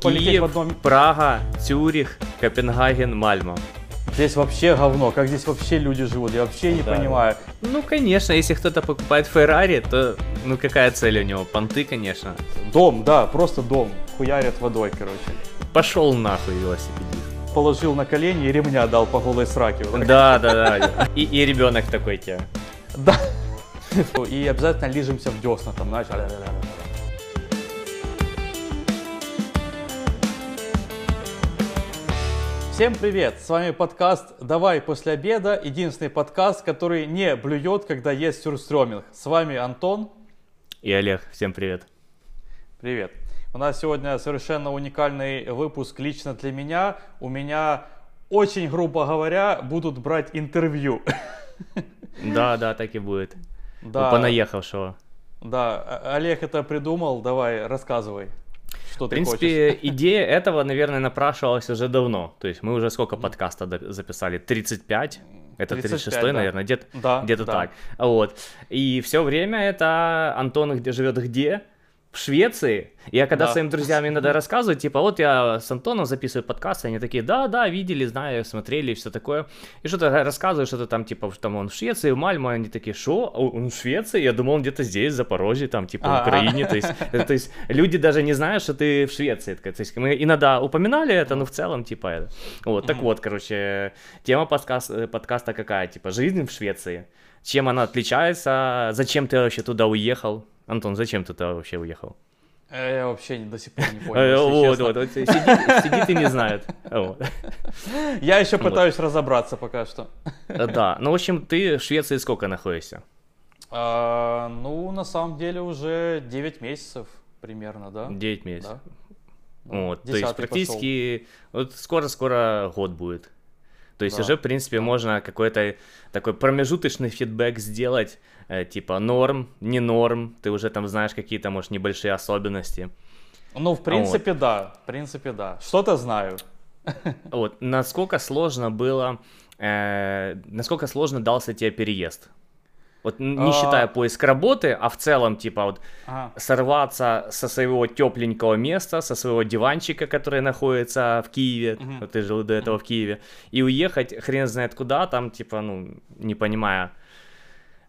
Киев, в одном... Прага, Цюрих, Копенгаген, Мальмо. Здесь вообще говно, как здесь вообще люди живут, я вообще не Да. понимаю. Ну, конечно, если кто-то покупает Феррари, то, ну, какая цель у него? Понты, конечно. Дом, да, просто дом, хуярят водой, короче. Пошел нахуй велосипедист. Положил на колени и ремня дал по голой сраке. Да, да, да. И, и ребенок такой тебе. Да. И обязательно лижемся в десна там, знаешь. Всем привет! С вами подкаст «Давай после обеда». Единственный подкаст, который не блюет, когда есть сюрстреминг. С вами Антон. И Олег, всем привет. Привет. У нас сегодня совершенно уникальный выпуск лично для меня. У меня, очень грубо говоря, будут брать интервью. Да, да, так и будет. Да, У понаехавшего. да, Олег это придумал. Давай, рассказывай, что В ты хочешь. принципе, идея этого, наверное, напрашивалась уже давно. То есть мы уже сколько подкаста записали? 35? Это 35, 36 да. наверное, где-то Да, где-то да. так. Вот. И все время это Антон где живет где? В Швеции. Я когда Да. своим друзьям иногда рассказываю, типа, вот я с Антоном записываю подкаст, они такие, да, да, видели, знаю, смотрели, все такое. И что-то рассказываю, что-то там, типа, что там он в Швеции, в Мальмо, они такие, что? Он в Швеции? Я думал, он где-то здесь, в Запорожье, там, типа, в А, Украине. То есть, э, то есть люди даже не знают, что ты в Швеции. То есть мы иногда упоминали это, но в целом, типа, это. Вот, так вот, короче, тема подкаста, подкаста какая? Типа, жизнь в Швеции. Чем она отличается? Зачем ты вообще туда уехал? Антон, зачем ты туда вообще уехал? Э, Я вообще до сих пор не понял. Э, Вот, вот, вот, сидит, и не знает. Я еще пытаюсь разобраться пока что. Э, Да, ну, в общем, ты в Швеции сколько находишься? А, ну, на самом деле уже 9 месяцев примерно, да? 9 месяцев. Да. Вот, то есть практически вот скоро-скоро год будет. То есть Да. уже, в принципе, можно какой-то такой промежуточный фидбэк сделать, типа норм, не норм, ты уже там знаешь какие-то, может, небольшие особенности. Ну, в принципе, да. В принципе, да. Что-то знаю. Вот, насколько сложно было, э, насколько сложно дался тебе переезд? Вот не А. считая поиск работы, а в целом, типа, вот Ага. сорваться со своего тепленького места, со своего диванчика, который находится в Киеве, вот ты жил до этого в Киеве, и уехать хрен знает куда, там, типа, ну, не понимая,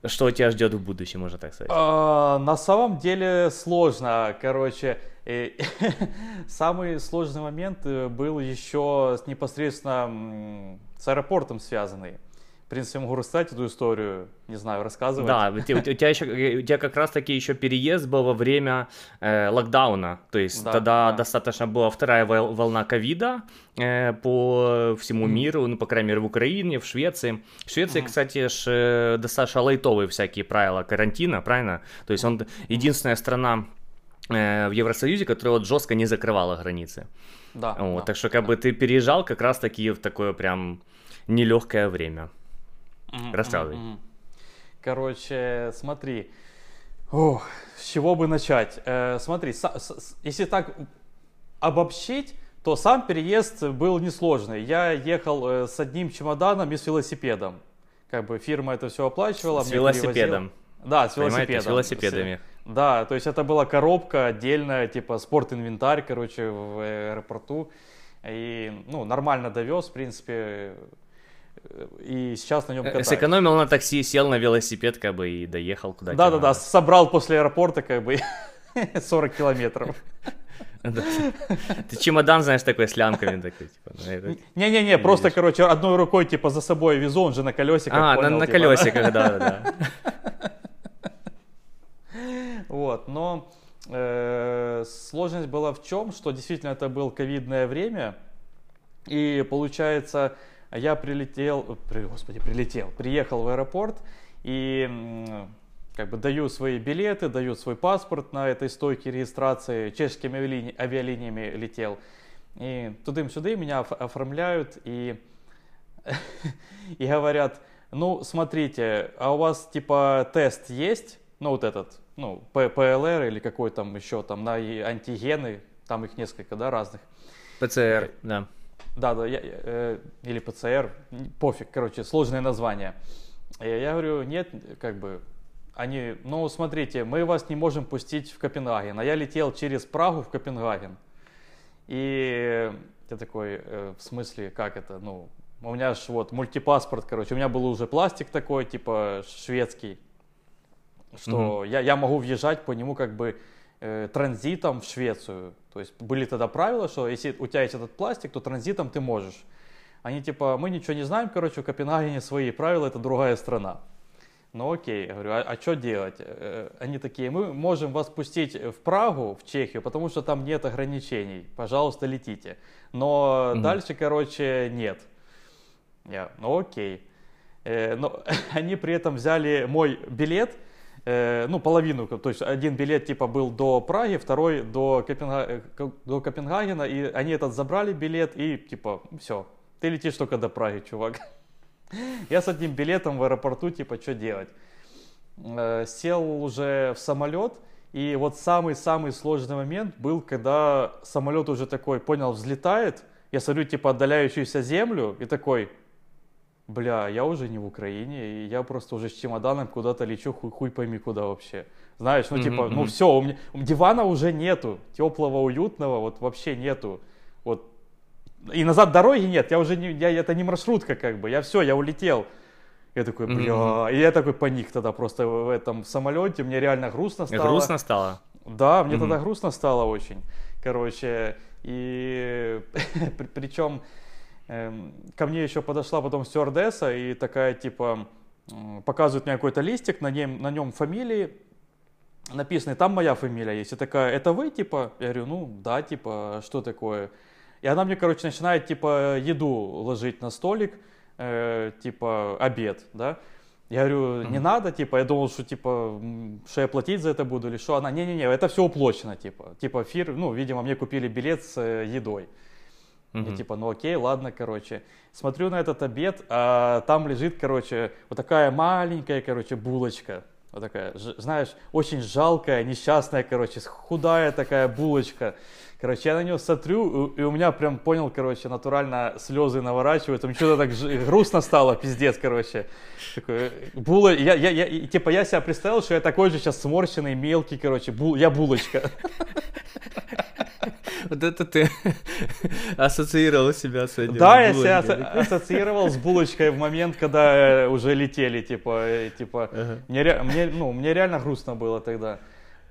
что тебя ждет в будущем, можно так сказать. А, на самом деле сложно, короче. э, Самый сложный момент э, был еще непосредственно с аэропортом связанный. В принципе, могу рассказать эту историю, не знаю, рассказывать. Да, у те- у тебя еще, у тебя как раз таки еще переезд был во время э, локдауна, то есть Да, тогда да. достаточно была вторая вол- волна ковида э, по всему миру, ну, по крайней мере, в Украине, в Швеции. В Швеции, Мгм. кстати, ж, э, достаточно лайтовые всякие правила карантина, правильно? То есть он единственная страна э, в Евросоюзе, которая вот жестко не закрывала границы. Да, Вот, да. Так что как бы ты переезжал как раз таки в такое прям нелегкое время. Мгм, Рассказывай. Короче, смотри. Ох, с чего бы начать? Э, смотри, с- с- если так обобщить, то сам переезд был несложный. Я ехал э, с одним чемоданом и с велосипедом. Как бы фирма это все оплачивала. С мне перевозила. велосипедом. Да, с Понимаете, велосипедом. с велосипедами. Да, то есть это была коробка отдельная, типа спортинвентарь, короче, в аэропорту. И, ну, нормально довез, в принципе. И сейчас на нем Э, катаюсь. Сэкономил на такси, сел на велосипед, как бы, и доехал куда-то. Да, да, да, собрал после аэропорта как бы 40 километров. Ты чемодан, знаешь, такой с лямками такой, типа. ну, Не-не-не, просто, Видишь. короче, одной рукой типа за собой везу, он же на колесиках. А, на, типа, колесиках, да, да, да. Вот, но э, сложность была в чем, что действительно это было ковидное время, и получается, я прилетел, при- господи, прилетел, приехал в аэропорт, и как бы даю свои билеты, даю свой паспорт на этой стойке регистрации, чешскими авиалини- авиалиниями летел, и тудым-сюды меня оф- оформляют, и и говорят, ну, смотрите, а у вас типа тест есть, ну, вот этот, ну, ПЛР или какой там еще там, на антигены, там их несколько, да, разных. ПЦР, да. Да, да, я- э, или ПЦР, пофиг, короче, сложное название. И я говорю, нет, как бы, они, ну, смотрите, мы вас не можем пустить в Копенгаген, а я летел через Прагу в Копенгаген. И я такой, э, в смысле, как это, ну, у меня ж вот мультипаспорт, короче, у меня был уже пластик такой, типа шведский, что mm-hmm. я, я могу въезжать по нему как бы э, транзитом в Швецию. То есть были тогда правила, что если у тебя есть этот пластик, то транзитом ты можешь. Они типа, мы ничего не знаем, короче, в Копенгагене свои правила, это другая страна. Ну окей, я говорю, а, а что делать? Э, они такие, мы можем вас пустить в Прагу, в Чехию, потому что там нет ограничений. Пожалуйста, летите. Но mm-hmm. дальше, короче, нет. Я, ну окей. Э, но они при этом взяли мой билет, э, ну половину, то есть один билет типа был до Праги, второй до, Копенга... Э, до Копенгагена, и они этот забрали билет и типа все, ты летишь только до Праги, чувак. Я с одним билетом в аэропорту, типа, что делать? Э, сел уже в самолет, и вот самый-самый сложный момент был, когда самолет уже такой, понял, взлетает, я смотрю, типа, отдаляющуюся землю, и такой, бля, я уже не в Украине, и я просто уже с чемоданом куда-то лечу, хуй, хуй пойми куда вообще. Знаешь, ну, типа, mm-hmm. ну все, у меня дивана уже нету, теплого, уютного, вот вообще нету. Вот и назад дороги нет, я уже не, я, это не маршрутка как бы, я все, я улетел. Я такой, бля, mm-hmm. и я такой паник тогда просто в этом самолете, мне реально грустно стало. Грустно стало? Да, мне mm-hmm. тогда грустно стало очень, короче, и причем ко мне еще подошла потом стюардесса и такая типа показывает мне какой-то листик, на нем, на нем фамилии, написано, там моя фамилия есть, и такая, это вы, типа? Я говорю, ну да, типа, что такое? И она мне, короче, начинает, типа, еду ложить на столик, э, типа, обед, да. Я говорю, не mm-hmm. надо, типа, я думал, что, типа, что я платить за это буду или что. Она, не-не-не, это все уплочено, типа. Типа, фир, ну, видимо, мне купили билет с э, едой. Mm-hmm. И типа, ну окей, ладно, короче. Смотрю на этот обед, а там лежит, короче, вот такая маленькая, короче, булочка. Вот такая, знаешь, очень жалкая, несчастная, короче, худая такая булочка. Короче, я на нее смотрю, и у меня прям понял, короче, натурально слезы наворачиваются. Мне что-то так грустно стало, пиздец, короче. Такой, була, я, я, я, типа, я себя представил, что я такой же сейчас сморщенный, мелкий, короче, бул, я булочка. Вот это ты ассоциировал себя с этим. Да, я себя ассоциировал с булочкой в момент, когда уже летели, типа, э, типа, мне, мне, ну, мне реально грустно было тогда.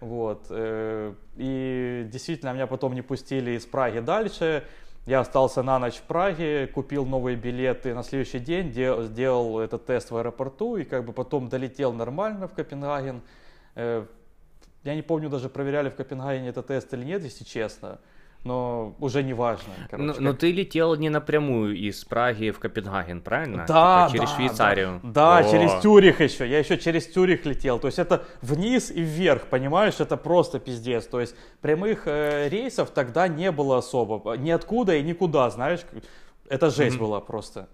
Вот. Э, и действительно, меня потом не пустили из Праги дальше. Я остался на ночь в Праге, купил новые билеты на следующий день, дел, сделал этот тест в аэропорту и как бы потом долетел нормально в Копенгаген. Э, я не помню, даже проверяли в Копенгагене этот тест или нет, если честно но уже не важно. Короче, но, как... но ты летел не напрямую из Праги в Копенгаген, правильно? Да, типа через да, Швейцарию. Да, да через Тюрих еще. Я еще через Тюрих летел. То есть это вниз и вверх, понимаешь? Это просто пиздец. То есть прямых э, рейсов тогда не было особо. Ниоткуда и никуда, знаешь. Это жесть mm-hmm. была просто.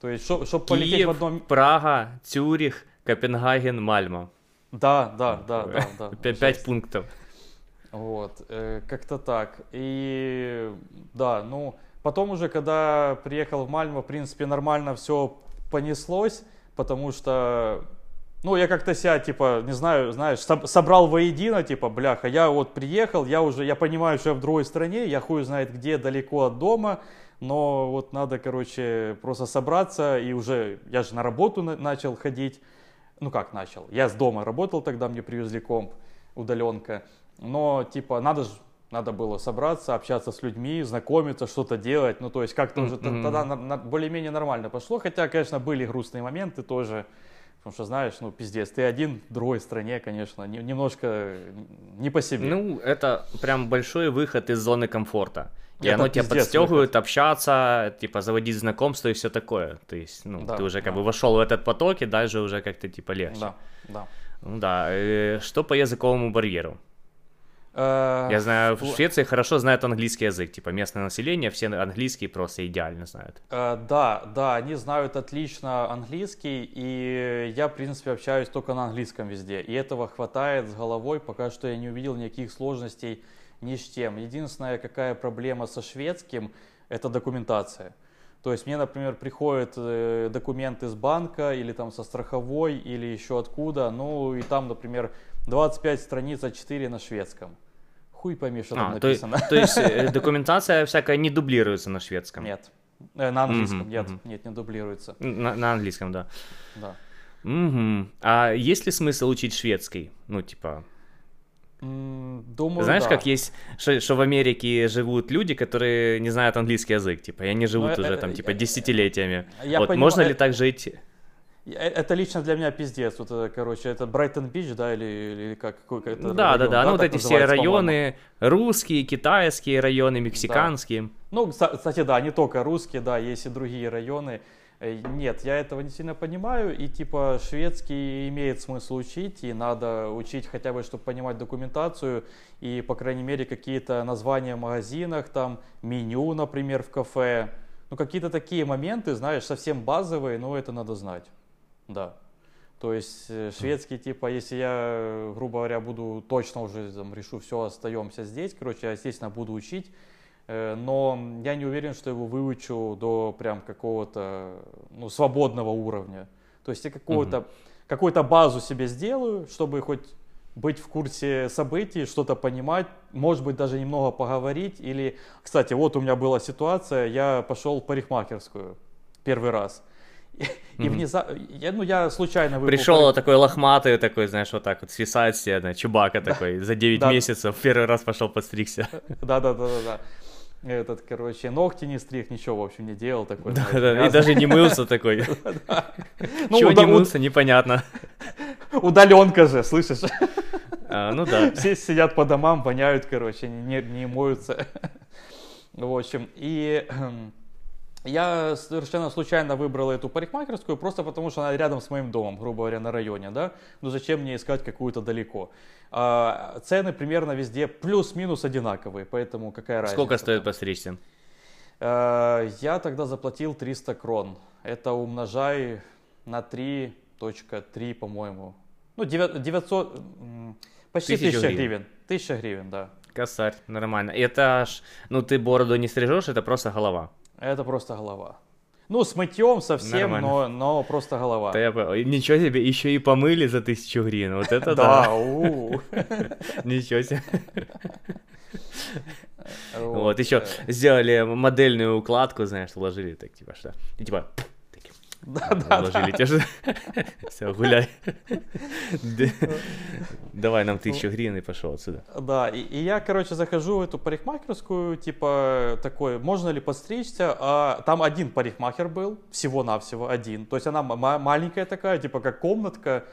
То есть, чтобы полететь в одном... Прага, Тюрих, Копенгаген, Мальма. Да, да, да, да, да. Пять пунктов. Вот, э, как-то так. И да, ну, потом уже, когда приехал в Мальмо, в принципе, нормально все понеслось, потому что, ну, я как-то себя, типа, не знаю, знаешь, собрал воедино, типа, бляха, я вот приехал, я уже, я понимаю, что я в другой стране, я хуй знает где, далеко от дома, но вот надо, короче, просто собраться, и уже, я же на работу на- начал ходить, ну как начал, я с дома работал тогда, мне привезли комп, удаленка, но, типа, надо же надо было собраться, общаться с людьми, знакомиться, что-то делать. Ну, то есть как-то уже mm-hmm. тогда на, на, более-менее нормально пошло. Хотя, конечно, были грустные моменты тоже. Потому что, знаешь, ну, пиздец, ты один в другой стране, конечно, не, немножко не по себе. Ну, это прям большой выход из зоны комфорта. И это оно тебя подстегивает выход. общаться, типа заводить знакомства и все такое. То есть, ну, да, ты уже как да. бы вошел в этот поток, и дальше уже как-то типа легче. Да, да. Ну да. Э, что по языковому барьеру? Э, Я знаю, в Швеции хорошо знают английский язык, типа местное население, все английский просто идеально знают. Э, да, да, они знают отлично английский, и я, в принципе, общаюсь только на английском везде. И этого хватает с головой, пока что я не увидел никаких сложностей ни с тем. Единственная какая проблема со шведским, это документация. То есть мне, например, приходят э, документы с банка или там со страховой или еще откуда, ну и там, например, 25 страниц А4 на шведском Хуй там А, то, написано. то есть э, документация всякая не дублируется на шведском? Нет. Э, на английском, нет, нет, не дублируется. На, на английском, да. Да. А есть ли смысл учить шведский? Ну, типа, Думаю, знаешь, да. как есть, что, в Америке живут люди, которые не знают английский язык, типа, и они живут э, уже э, там, типа, я- десятилетиями. Я вот, понимаю, можно ли так жить? Э, Это лично для меня пиздец. Вот это, короче, это Брайтон Бич, да, или, или как? Какой это Да, да, район, да, ну вот эти все районы, русские, китайские районы, мексиканские. Ну, кста- кстати, да, не только русские, да, есть и другие районы. Э, Нет, я этого не сильно понимаю, и типа шведский имеет смысл учить, и надо учить хотя бы, чтобы понимать документацию, и, по крайней мере, какие-то названия в магазинах, там, меню, например, в кафе. Ну, какие-то такие моменты, знаешь, совсем базовые, но это надо знать, да. То есть э, шведский, типа, если я, э, грубо говоря, буду точно уже там, решу, все, остаемся здесь, короче, я, естественно, буду учить, э, но я не уверен, что его выучу до прям какого-то, ну, свободного уровня. То есть я какую-то, какую-то базу себе сделаю, чтобы хоть быть в курсе событий, что-то понимать, может быть, даже немного поговорить. Или, кстати, вот у меня была ситуация, я пошел в парикмахерскую первый раз. И, внезапно, я, ну, я случайно выбрал Пришел такой лохматый, такой, знаешь, вот так вот свисает с себя, да, чубака такой, за 9 Да. месяцев первый раз пошел подстригся. Да, да, да, да, да. Этот, короче, ногти не стриг, ничего, в общем, не делал такой. Да, да, и даже не мылся такой. Ну, Чего не мылся, непонятно. Удаленка же, слышишь? А, Ну да. Все сидят по домам, воняют, короче, не, моются. В общем, и я совершенно случайно выбрал эту парикмахерскую, просто потому что она рядом с моим домом, грубо говоря, на районе, да? Ну зачем мне искать какую-то далеко? А, цены примерно везде плюс-минус одинаковые, поэтому какая разница? Сколько стоит постричься? Э, Я тогда заплатил 300 крон. Это умножай на 3.3, по-моему. Ну, девя- 900, м, почти Тысячу 1000 гривен. гривен. 1000 гривен, да. Косарь, нормально. Это ж, ну ты бороду не стрижешь, это просто голова. Это просто голова. Ну, с мытьем совсем, Нормально. но, но просто голова. Да я Ничего себе, еще и помыли за тысячу гривен. Вот это да. Ничего себе. Вот, еще сделали модельную укладку, знаешь, уложили так, типа, что? И типа, Да, да, уложили те же. Все, гуляй. Д- Давай нам тысячу гривен и пошел отсюда. Да, и, и я, короче, захожу в эту парикмахерскую, типа, такой, можно ли подстричься, а там один парикмахер был, всего-навсего один, то есть она ма- маленькая такая, типа, как комнатка,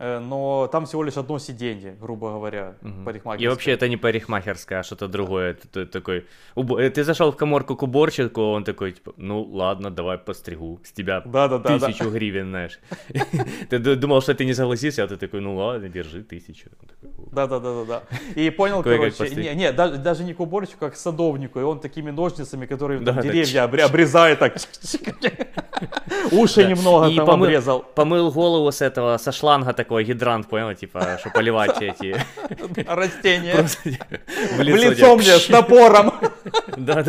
но там всего лишь одно сиденье, грубо говоря, И парикмахерская. вообще это не парикмахерская, а что-то другое. Это ты такой, убо- э, ты зашел в коморку к уборщику, он такой, типа, ну ладно, давай постригу. С тебя Да-да-да, да. тысячу гривен, знаешь. Ты ду- думал, что ты не согласишься, а ты такой, ну ладно, держи тысячу. Он такой, «О». Да, да, да, да, да. И понял, короче, не, да- даже не к уборщику, а к садовнику, и он такими ножницами, которые Да, так деревья обре- обрезает, так уши немного И там помыл- обрезал. Помыл голову с этого, со шланга такой гидрант, понял, типа, что поливать эти. Растение. Просто в лицо мне с напором. Да,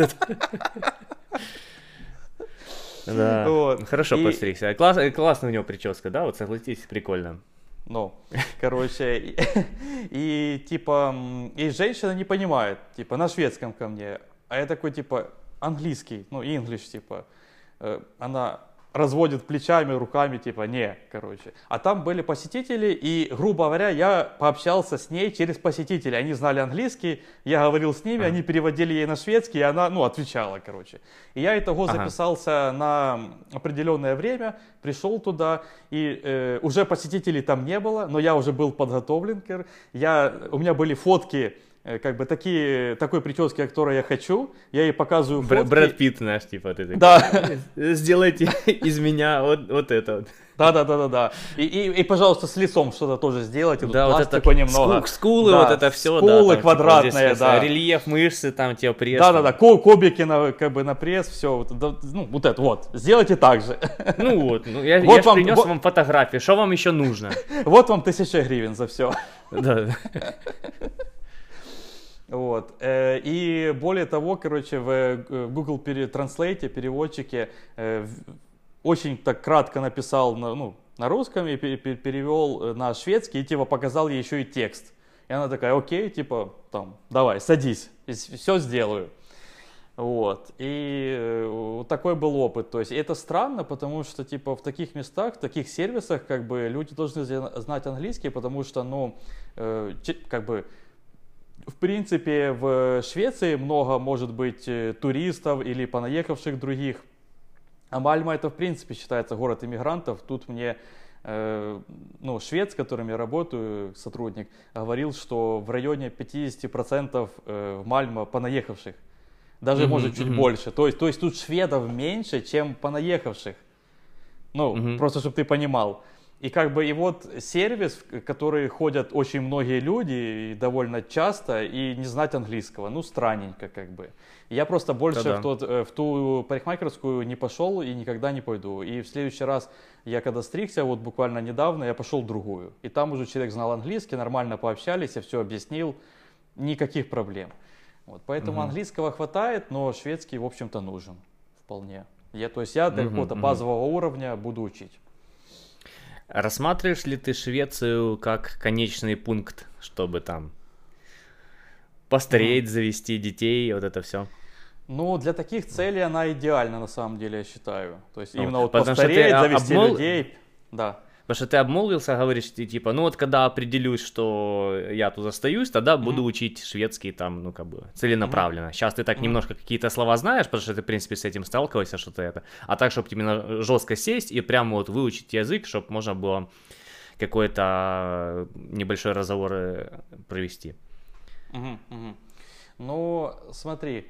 да, Вот. хорошо И- постригся. Класс, классная у него прическа, да, вот согласитесь, прикольно. Ну, короче, и, и, типа, и женщина не понимает, типа, на шведском ко мне, а я такой, типа, английский, ну, English, типа, Э, она разводит плечами, руками, типа, не, короче. А там были посетители, и, грубо говоря, я пообщался с ней через посетителей. Они знали английский, я говорил с ними, они переводили ей на шведский, и она, ну, отвечала, короче. И я итого Ага. записался на определенное время, пришел туда, и э, уже посетителей там не было, но я уже был подготовлен. Я, у меня были фотки, как бы такие, такой прически, которую я хочу. Я ей показываю Бр- фотки. Брэд Питт, знаешь, типа, ты такой, Да. сделайте из меня вот, вот это вот. Да, да, да, да, да. И, и, и, пожалуйста, с лицом что-то тоже сделайте. Тут Да, вот это такой немного. ску- скулы, Да, вот это все, да. Скулы там, типа, квадратные, здесь, да. Рельеф мышцы, там, тебе пресс. Да, да, там. да, ко- кубики на, как бы на пресс, все, ну, вот это вот, сделайте так же. Ну вот, ну, я, Вот я вам- принес вот- вам фотографии, что вам еще нужно? Вот вам тысяча гривен за все. Да. Вот. э, И более того, короче, в э, Google Translate, переводчике, э, очень так кратко написал на, ну, на русском и пере- пере- перевел на шведский, и типа показал ей еще и текст. И она такая, окей, типа, там, давай, садись, все сделаю. Вот. И вот такой был опыт. То есть это странно, потому что типа в таких местах, в таких сервисах, как бы люди должны знать английский, потому что, ну, как бы в принципе, в Швеции много может быть э, туристов или понаехавших других. А Мальма это, в принципе, считается город иммигрантов. Тут мне э, ну, швед, с которым я работаю, сотрудник, говорил, что в районе 50% э, в Мальма понаехавших даже mm-hmm, может чуть mm-hmm. больше. То есть, то есть тут шведов меньше, чем понаехавших. Ну, mm-hmm. просто чтобы ты понимал. И как бы и вот сервис, в который ходят очень многие люди и довольно часто, и не знать английского, ну странненько как бы. Я просто больше Да-да. в, тот, э, в ту парикмахерскую не пошел и никогда не пойду. И в следующий раз я когда стригся, вот буквально недавно, я пошел в другую. И там уже человек знал английский, нормально пообщались, я все объяснил, никаких проблем. Вот, поэтому угу. английского хватает, но шведский, в общем-то, нужен вполне. Я, то есть я до угу, какого-то угу. базового уровня буду учить. Рассматриваешь ли ты Швецию как конечный пункт, чтобы там постареть, угу. завести детей, вот это все? Ну, для таких целей она идеальна, на самом деле, я считаю. То есть ну, именно вот постареть, завести обмол... людей. Да. Потому что ты обмолвился, говоришь, ты типа, ну вот когда определюсь, что я тут остаюсь, тогда mm-hmm. буду учить шведский там, ну как бы целенаправленно. Mm-hmm. Сейчас ты так mm-hmm. немножко какие-то слова знаешь, потому что ты, в принципе, с этим сталкиваешься, что-то это. А так, чтобы именно жестко сесть и прямо вот выучить язык, чтобы можно было какой-то небольшой разговор э, провести. Mm-hmm. Mm-hmm. Ну, смотри,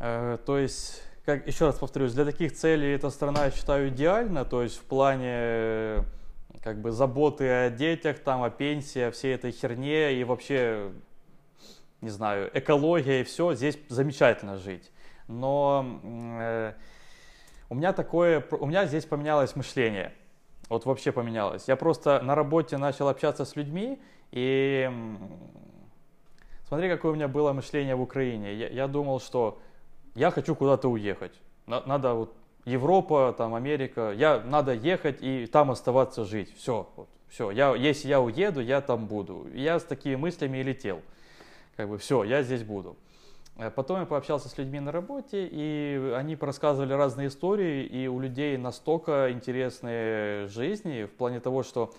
э, то есть как еще раз повторюсь, для таких целей эта страна, я считаю, идеальна, то есть в плане как бы заботы о детях, там, о пенсии, о всей этой херне и вообще, не знаю, экология и все, здесь замечательно жить. Но э, у меня такое, у меня здесь поменялось мышление. Вот вообще поменялось. Я просто на работе начал общаться с людьми, и смотри, какое у меня было мышление в Украине. Я, я думал, что я хочу куда-то уехать. Надо вот Европа, там, Америка, я, надо ехать и там оставаться жить, все, вот, все, я, если я уеду, я там буду. я с такими мыслями и летел, как бы, все, я здесь буду. Э, потом я пообщался с людьми на работе, и они рассказывали разные истории, и у людей настолько интересные жизни в плане того, что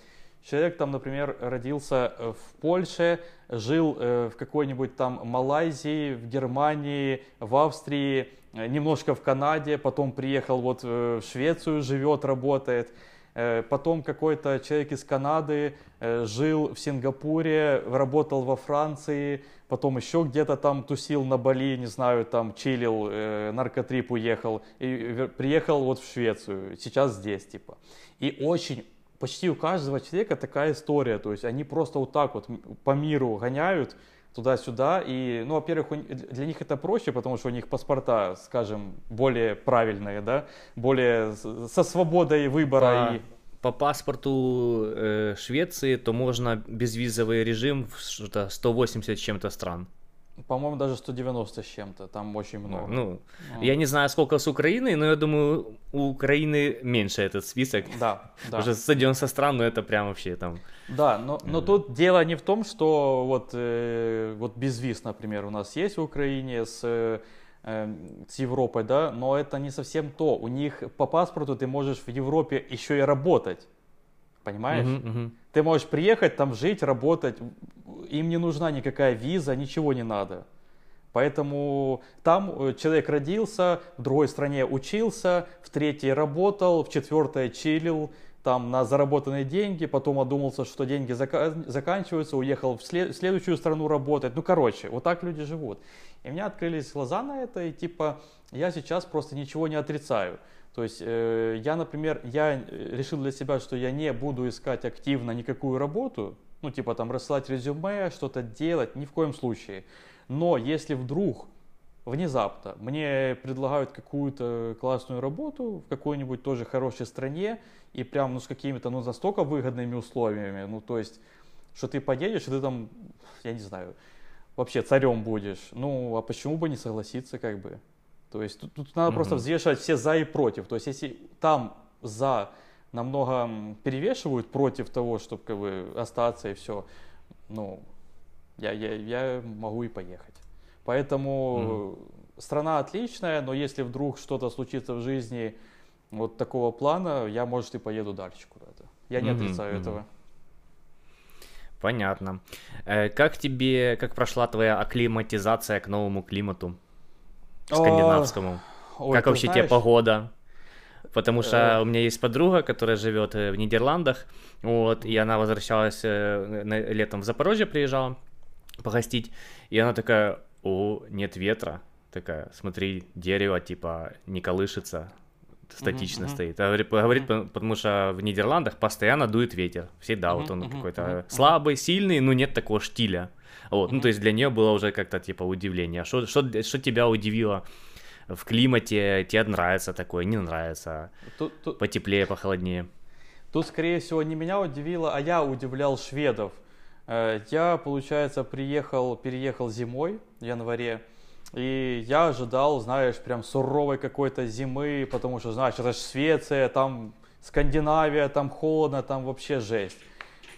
человек там, например, родился в Польше, жил э, в какой-нибудь там Малайзии, в Германии, в Австрии, Э, немножко в Канаде, потом приехал вот э, в Швецию, живет, работает. Э, потом какой-то человек из Канады жил в Сингапуре, работал во Франции, потом еще где-то там тусил на Бали, не знаю, там чилил, наркотрип уехал, и приехал вот в Швецию, сейчас здесь типа. И очень, почти у каждого человека такая история, то есть они просто вот так вот по миру гоняют, туда-сюда. И, ну, во-первых, для них это проще, потому что у них паспорта, скажем, более правильные, да, более со свободой выбора. По, и... по паспорту э, Швеции, то можно безвизовый режим в что-то 180 чем-то стран. По-моему, даже 190 с чем-то, там очень много. Ну, ну, я не знаю, сколько с Украиной, но я думаю, у Украины меньше этот список. Да, да. Уже 190 стран, но это прям вообще там... Да, но, но тут дело не в том, что вот, э, вот безвиз, например, у нас есть в Украине с, э, с Европой, да, но это не совсем то. У них по паспорту ты можешь в Европе еще и работать. Понимаешь? Угу, угу. Ты можешь приехать, там жить, работать. Им не нужна никакая виза, ничего не надо. Поэтому там э, человек родился, в другой стране учился, в третьей работал, в четвертой чилил, там на заработанные деньги, потом одумался, что деньги зака- заканчиваются, уехал в, след- в следующую страну работать. Ну, короче, вот так люди живут. И у меня открылись глаза на это, и типа я сейчас просто ничего не отрицаю. То есть э, я, например, я э, решил для себя, что я не буду искать активно никакую работу, ну типа там рассылать резюме, что-то делать, ни в коем случае. Но если вдруг внезапно мне предлагают какую-то классную работу в какой-нибудь тоже хорошей стране и прям ну с какими-то ну настолько выгодными условиями, ну то есть что ты поедешь и ты там, я не знаю, вообще царем будешь, ну а почему бы не согласиться как бы? То есть тут, тут надо mm-hmm. просто взвешивать все за и против. То есть если там за намного перевешивают против того, чтобы как бы остаться и все, ну, Я, я, я могу и поехать. Поэтому страна отличная, но если вдруг что-то случится в жизни вот такого плана, я, может, и поеду дальше куда-то. Я не Мгм, отрицаю мгм. этого. Понятно. Э, Как тебе, как прошла твоя акклиматизация к новому климату скандинавскому? Ой, как вообще тебе знаешь, погода? Потому что Э. у меня есть подруга, которая живет э, в Нидерландах, вот, и она возвращалась летом в Запорожье, приезжала погостить, и она такая, о, нет ветра, такая, смотри, дерево, типа, не колышется, статично мгм. стоит. А Говорит, по- потому что в Нидерландах постоянно дует ветер, всегда, вот он мгм, какой-то мгм. слабый, сильный, но нет такого штиля. Вот, ну, Мгм. то есть для нее было уже как-то, типа, удивление. Что, что, что тебя удивило в климате? Тебе нравится такое, не нравится? Тут, тут- Потеплее, похолоднее? Тут, скорее всего, не меня удивило, а я удивлял шведов. Э, Я, получается, приехал, переехал зимой в январе, и я ожидал, знаешь, прям суровой какой-то зимы, потому что, знаешь, это же Швеция, там Скандинавия, там холодно, там вообще жесть.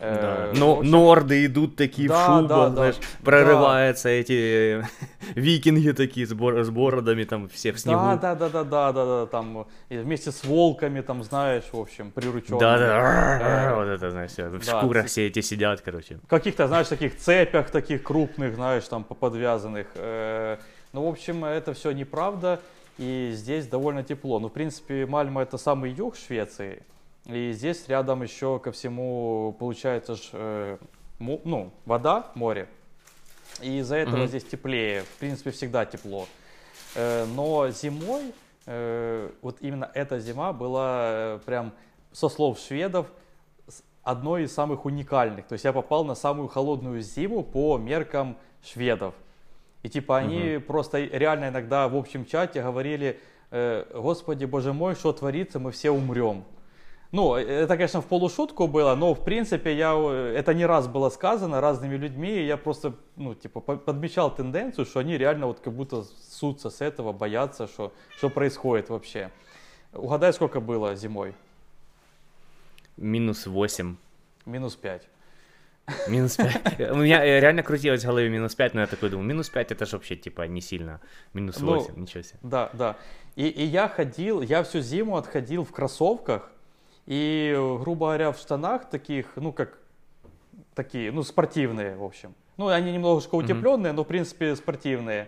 Э, Да. Но общем, норды идут такие Да, в шубах, да, да. знаешь, прорываются эти викинги такие с, бор- с бородами, там все в снегу. Да, да, да, да, да, да, да, там вместе с волками, там, знаешь, в общем, прирученными. Да, да, Э, вот это, знаешь, в шкурах все эти сидят, короче. каких-то, знаешь, таких цепях, таких крупных, знаешь, там по- подвязанных. Э, Ну, в общем, это все неправда, и здесь довольно тепло. Ну, в принципе, Мальма это самый юг Швеции, и здесь рядом еще ко всему получается ж, э, ну, вода, море, и из-за этого Мгм. здесь теплее, в принципе, всегда тепло. Э, Но зимой, э, вот именно эта зима была э, прям, со слов шведов, одной из самых уникальных. То есть я попал на самую холодную зиму по меркам шведов. И типа они просто реально иногда в общем чате говорили, э, господи, боже мой, что творится, мы все умрем. Ну, это, конечно, в полушутку было, но, в принципе, я, э, это не раз было сказано разными людьми, и я просто, ну, типа, по- подмечал тенденцию, что они реально вот как будто ссутся с этого, боятся, что, что происходит вообще. Угадай, сколько было зимой? Минус 8. Минус 5. Минус 5. У меня э, реально крутилось в голове минус 5, но я такой думаю, минус 5 это же вообще типа не сильно. Минус Ну, 8, ничего себе. Да, да. И, и я ходил, я всю зиму отходил в кроссовках и, грубо говоря, в штанах таких, ну, как такие, ну, спортивные, в общем. Ну, они немножко утепленные, но, в принципе, спортивные.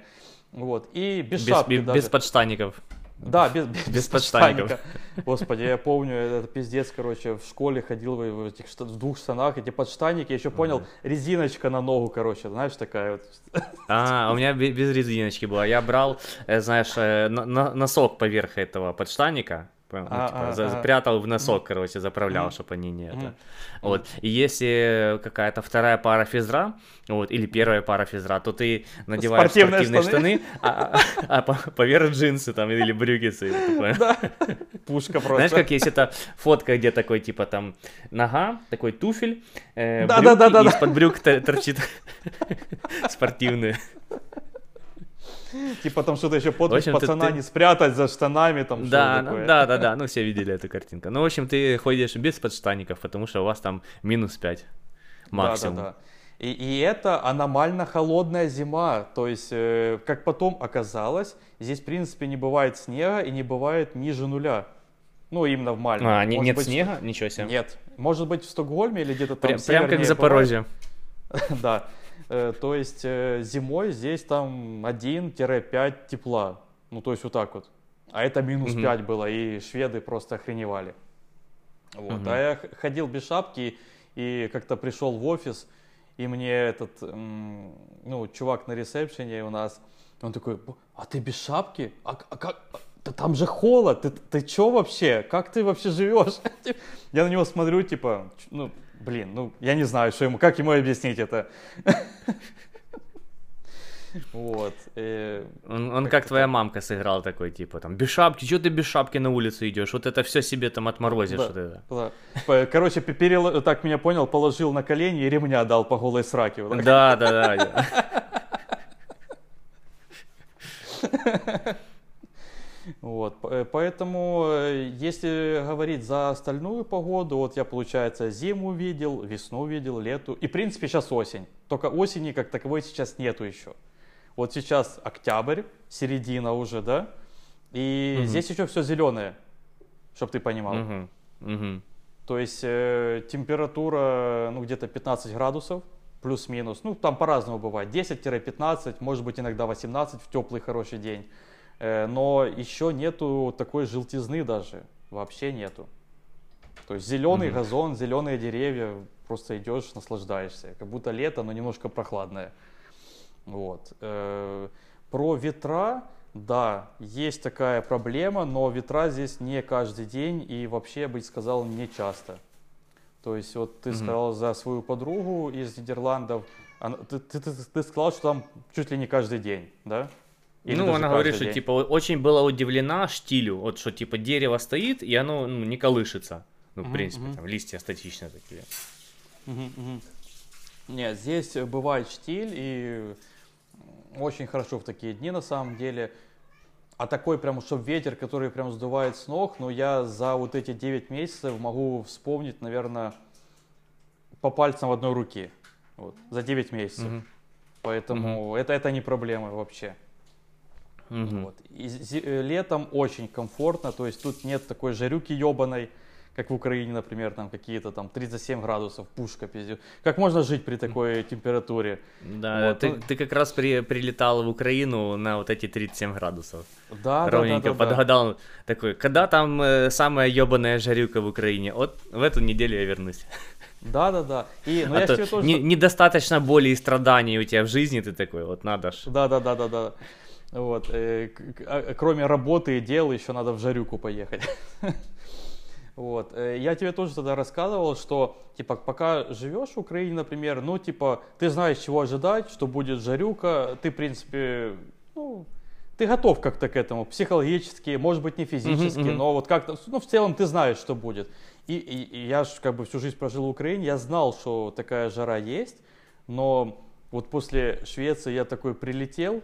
Вот. И без, Без, шапки без, даже. без подштаников. Да, без, без, без подштанников. Господи, я помню, это пиздец, короче, в школе ходил в, этих в двух штанах, эти подштанники, я еще понял, резиночка на ногу, короче, знаешь, такая вот. А, у меня бе- без резиночки была. Я брал, э, знаешь, э, носок поверх этого подштаника. Прям, ну, А, типа, а, за- запрятал в носок, короче, заправлял, чтобы они не это. Вот. И если какая-то вторая пара физра, вот, или первая пара физра, то ты надеваешь Спортивные спортивные штаны. штаны, а, а- а по- поверх джинсы там или брюки. Да, пушка просто. Знаешь, как есть эта фотка, где такой, типа, там, нога, такой туфель, э, Да, брюки, да, да, да, и да. из-под брюк торчит спортивные. Типа там что-то еще подпись ты- пацана не спрятать за штанами, там Да, ну, да, да, да, ну все видели эту картинку. Ну, в общем, ты ходишь без подштаников, потому что у вас там минус 5 максимум. Да, да, да. И, и это аномально холодная зима. То есть, э, как потом оказалось, здесь, в принципе, не бывает снега и не бывает ниже нуля. Ну, именно в Мальме. А, не- нет быть, снега? Ничего себе. Нет. Может быть, в Стокгольме или где-то там Прям, прям как в Запорожье. Да. Э, То есть, э, зимой здесь там 1-5 тепла. Ну, то есть, вот так вот. А это минус Мгм. 5 было, и шведы просто охреневали. Вот. Мгм. А я ходил без шапки и как-то пришел в офис, и мне этот, ну, чувак на ресепшене у нас, он такой, «Б- а ты без шапки? А, а как? Да там же холод, ты, ты чё вообще? Как ты вообще живешь? Я на него смотрю, типа, ну, блин, ну, я не знаю, что ему, как ему объяснить это. Вот. э, Он, он как Как-то твоя мамка сыграл такой, типа, там, без шапки, что ты без шапки на улицу идешь? Вот это все себе там отморозишь. Да. Вот это. да. П- Короче, пе- перел- так меня понял, положил на колени и ремня дал по голой сраке. вот. Да, да, да. Вот, э, поэтому, э, если говорить за остальную погоду, вот я, получается, зиму видел, весну видел, лету, и, в принципе, сейчас осень. Только осени как таковой сейчас нету еще. Вот сейчас октябрь, середина уже, да, и угу. здесь еще все зеленое, чтобы ты понимал. Угу. Угу. То есть э, температура, ну, где-то 15 градусов, плюс-минус. Ну, там по-разному бывает. 10-15, может быть, иногда 18 в теплый хороший день. Э, но еще нету такой желтизны даже. Вообще нету. То есть зеленый mm-hmm. газон, зеленые деревья, просто идешь, наслаждаешься. Как будто лето, но немножко прохладное. Вот. Э, про ветра, да, есть такая проблема, но ветра здесь не каждый день и вообще, я бы сказал, не часто. То есть вот ты mm-hmm. сказал за свою подругу из Нидерландов, она, ты, ты, ты, ты сказал, что там чуть ли не каждый день, да? Или ну, она говорит, что типа очень была удивлена штилю, вот что типа дерево стоит и оно ну, не колышется. Ну, в uh-huh, принципе, uh-huh. там листья статичные такие. Uh-huh, uh-huh. Нет, здесь бывает штиль и очень хорошо в такие дни на самом деле. А такой прям, чтобы ветер, который прям сдувает с ног, но я за вот эти 9 месяцев могу вспомнить, наверное, по пальцам одной руки. Вот, за 9 месяцев. Угу. Поэтому угу. Это, это не проблема вообще. Угу. Вот. И э, летом очень комфортно, то есть тут нет такой жарюки ебаной, как в Украине, например, там какие-то там 37 градусов, пушка пиздец. Как можно жить при такой температуре? Да, вот. ты, ну ты как раз при, прилетал в Украину на вот эти 37 градусов. Да, Ровненько да, да, подгадал. Да. Такой, когда там э, самая ебаная жарюка в Украине? Вот в эту неделю я вернусь. Да, да, да. И, ну, а я то тоже... не, недостаточно боли и страданий у тебя в жизни, ты такой, вот надо ж. Да, да, да, да, да. Вот, э, а, кроме работы и дел, еще надо в жарюку поехать. Вот. Э, я тебе тоже тогда рассказывал, что, типа, пока живешь в Украине, например, ну, типа, ты знаешь, чего ожидать, что будет жарюка, ты, в принципе, ну, ты готов как-то к этому, психологически, может быть, не физически, но вот как-то, ну, в целом ты знаешь, что будет. И, и, и я же как бы всю жизнь прожил в Украине, я знал, что такая жара есть, но вот после Швеции я такой прилетел,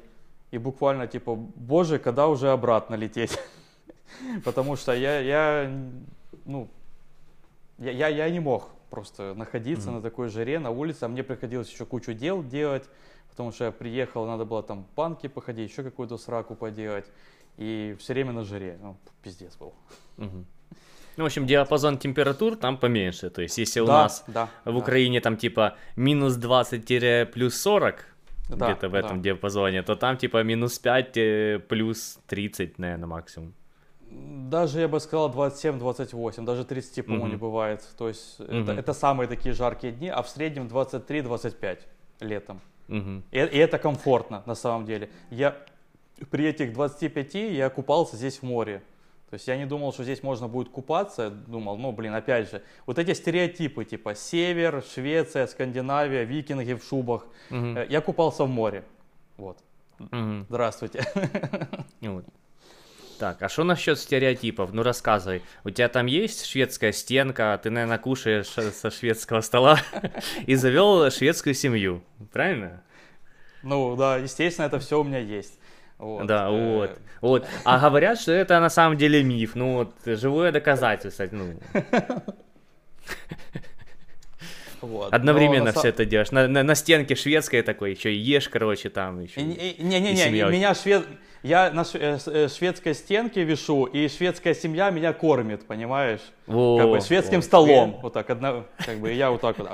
и буквально типа, боже, когда уже обратно лететь? Потому что я, я ну, я, я, я не мог просто находиться mm-hmm. на такой жаре на улице, а мне приходилось еще кучу дел делать, потому что я приехал, надо было там банки походить, еще какую-то сраку поделать, и все время на жаре, ну, пиздец был. Mm-hmm. Ну, в общем, диапазон температур там поменьше. То есть, если у да, нас да, в Украине там типа минус 20 плюс 40, да, где-то в этом да. диапазоне, то там типа минус 5 плюс 30, наверное, максимум. Даже, я бы сказал, 27-28, даже 30, по-моему, mm-hmm. не бывает. То есть mm-hmm. это, это самые такие жаркие дни, а в среднем 23-25 летом. Mm-hmm. И, и это комфортно, на самом деле. Я при этих 25 я купался здесь в море. То есть я не думал, что здесь можно будет купаться. Думал, ну, блин, опять же, вот эти стереотипы, типа север, Швеция, Скандинавия, викинги в шубах. Mm-hmm. Я купался в море. Вот. Mm-hmm. Здравствуйте. Так, а что насчет стереотипов? Ну рассказывай. У тебя там есть шведская стенка, ты, наверное, кушаешь со шведского стола и завел шведскую семью, правильно? Ну да, естественно, это все у меня есть. Вот. Да, э, вот, вот. А говорят, что это на самом деле миф. Ну вот, живое доказательство. Ну. Вот. Одновременно Но, все это делаешь. На, на, на стенке шведской такой, еще и ешь, короче, там еще. Не-не-не, меня швед... Я на э, э, шведской стенке вешу, и шведская семья меня кормит, понимаешь? Вот, как бы шведским вот. столом. Вот так, одна, как бы, я вот так вот.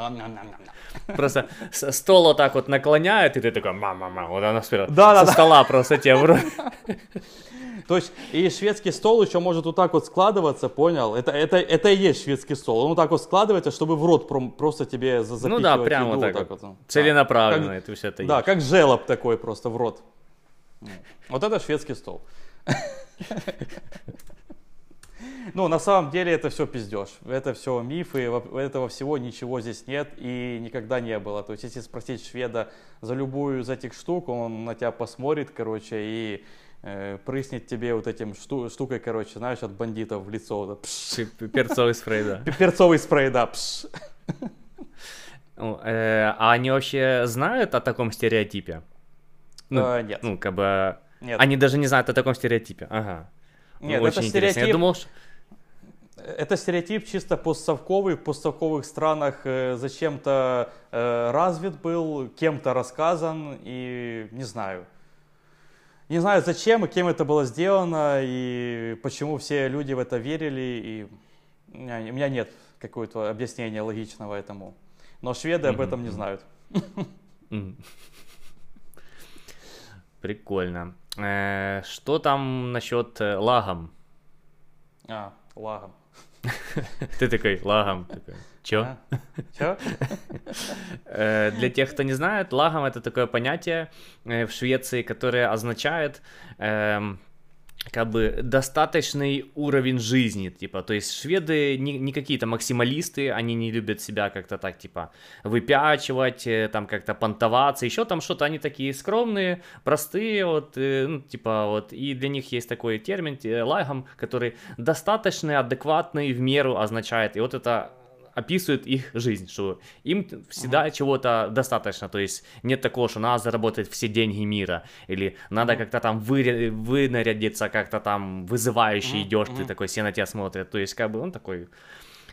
Просто стол вот так вот наклоняет, и ты такой, мама-мама, вот она сперва да, со да, стола да. просто тебе в То есть и шведский стол еще может вот так вот складываться, понял? Это, это, это и есть шведский стол. Он вот так вот складывается, чтобы в рот просто тебе запихивать Ну да, прямо еду, так, так вот. вот. Целенаправленно да. это все это Да, есть. как желоб такой просто в рот. Вот это шведский стол. Ну, на самом деле это все пиздеж. Это все мифы, этого всего ничего здесь нет и никогда не было. То есть, если спросить шведа за любую из этих штук, он на тебя посмотрит, короче, и э, прыснет тебе вот этим шту, штукой, короче, знаешь, от бандитов в лицо. Да, Перцовый спрей, да. Перцовый спрей, да. Ну, э, а они вообще знают о таком стереотипе? Ну, э, нет. Ну, как бы... Нет. Они даже не знают о таком стереотипе. Ага. Нет, Очень это интересно. Я стереотип. думал, что... Это стереотип чисто постсовковый. В постсовковых странах э, зачем-то э, развит был, кем-то рассказан и не знаю. Не знаю зачем и кем это было сделано и почему все люди в это верили. И у меня, у меня нет какого-то объяснения логичного этому. Но шведы об этом не знают. Прикольно. Э, Что там насчет э, лагом? А, лагом. Ты такой, лагом. Такой, Чё? А? Чё? Э, Для тех, кто не знает, лагом это такое понятие э, в Швеции, которое означает эм, как бы достаточный уровень жизни, типа, то есть шведы не, не какие-то максималисты, они не любят себя как-то так, типа, выпячивать, э, там как-то понтоваться, еще там что-то, они такие скромные, простые, вот, э, ну, типа, вот, и для них есть такой термин, э, лагом, который достаточный, адекватный, в меру означает, и вот это описывает их жизнь, что им всегда чего-то достаточно, то есть нет такого, что надо заработать все деньги мира, или надо как-то там вы, вынарядиться, как-то там вызывающе Мгм, идешь, ты такой все на тебя смотрят, то есть как бы он такой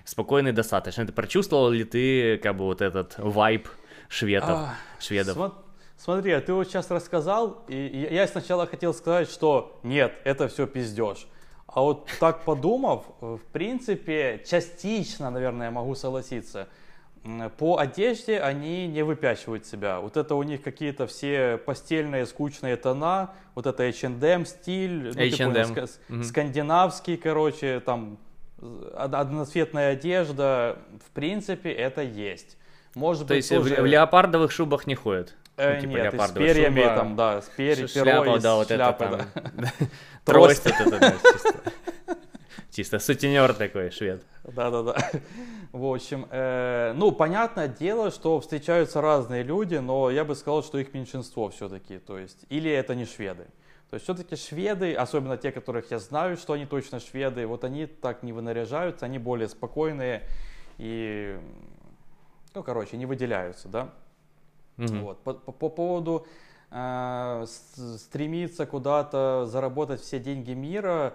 спокойный достаточно. Ты прочувствовал ли ты как бы вот этот вайб шведов, А, шведов? Смо- Смотри, а ты вот сейчас рассказал, и и я сначала хотел сказать, что нет, это все пиздеж. А вот так подумав, в принципе, частично, наверное, могу согласиться. По одежде они не выпячивают себя. Вот это у них какие-то все постельные скучные тона, вот это H&M стиль, ну, ты понял, H&M, ска- мгм. скандинавский, короче, там од- одноцветная одежда, в принципе, это есть. Может То быть, есть тоже- в леопардовых шубах не ходят? Э, Ну, типа нет, с перьями шуба, там, да, с перьями, шляпа, да, вот шляпы, это да. там. Трость. Трость это, да, чисто. Чисто сутенер такой, швед. Да-да-да. В общем, э, ну, понятное дело, что встречаются разные люди, но я бы сказал, что их меньшинство все-таки, то есть, или это не шведы. То есть все-таки шведы, особенно те, которых я знаю, что они точно шведы, вот они так не вынаряжаются, они более спокойные и, ну, короче, не выделяются, да. Мгм. Вот. По, по- по поводу э, стремиться куда-то заработать все деньги мира,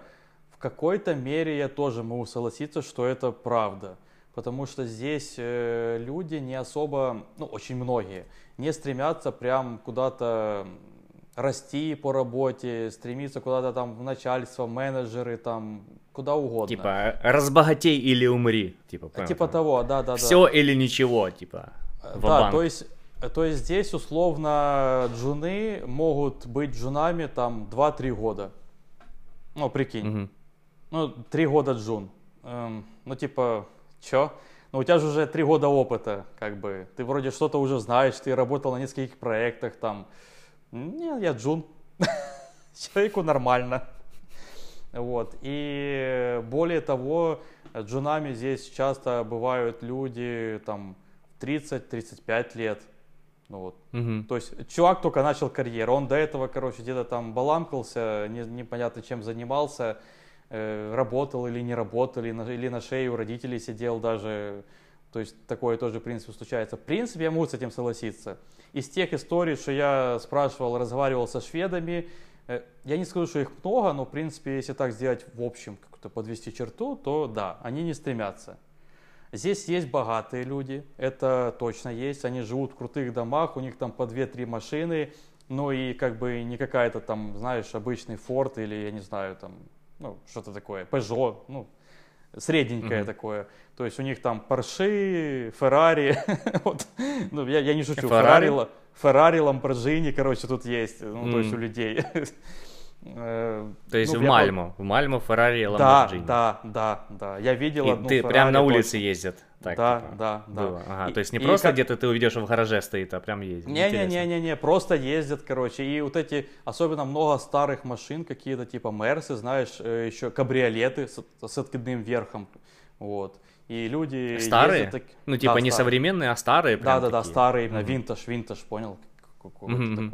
в какой-то мере я тоже могу согласиться, что это правда. Потому что здесь э, люди не особо, ну, очень многие, не стремятся прям куда-то расти по работе, стремиться куда-то там в начальство, менеджеры, там, куда угодно. Типа, разбогатей или умри. Типа, понял, Типа там. того, да-да-да. Все или ничего, типа. Да, ва-банк. то есть, то есть здесь условно джуны могут быть джунами там 2-3 года. Ну, прикинь. Мгм. Ну, 3 года джун. Эм, ну, типа, чё? Ну, у тебя же уже 3 года опыта, как бы. Ты вроде что-то уже знаешь, ты работал на нескольких проектах там. Не, я джун. Человеку нормально. Вот. И более того, джунами здесь часто бывают люди там 30-35 лет. Ну, вот. Мгм. То есть чувак только начал карьеру, он до этого, короче, где-то там баламкался, не- непонятно чем занимался, э, работал или не работал, или на, или на шее у родителей сидел даже. То есть такое тоже, в принципе, случается. В принципе, я могу с этим согласиться. Из тех историй, что я спрашивал, разговаривал со шведами, э, я не скажу, что их много, но, в принципе, если так сделать в общем, как-то подвести черту, то да, они не стремятся. Здесь есть богатые люди, это точно есть, они живут в крутых домах, у них там по 2-3 машины, ну и как бы не какая-то там, знаешь, обычный Ford или, я не знаю, там, ну, что-то такое, Peugeot, ну, средненькое Мгм. такое. То есть у них там Porsche, Ferrari, вот, ну, я, я не шучу, Ferrari? Ferrari, Ла- Ferrari, Lamborghini, короче, тут есть, ну, то есть у людей. Э, То есть ну, в я Мальмо. В Мальмо, Феррари, Да, Ламборджини. да, да, да. Я видел И одну ты Ferrari прям на точно. улице ездят. Так, да, типа, да, да. было. Ага, И- то есть не и просто как- где-то ты увидишь, в гараже стоит, а прям ездит. Интересно. Не-не-не-не, просто ездят, короче. И вот эти, особенно много старых машин, какие-то типа Мерсы, знаешь, э, еще кабриолеты с, с откидным верхом. Вот. И люди Старые? ездят так- Ну, типа Да, не старые. современные, а старые прям Да-да-да, такие. старые, именно Мгм. винтаж, винтаж, понял? Как- Какой-то Мгм, мгм.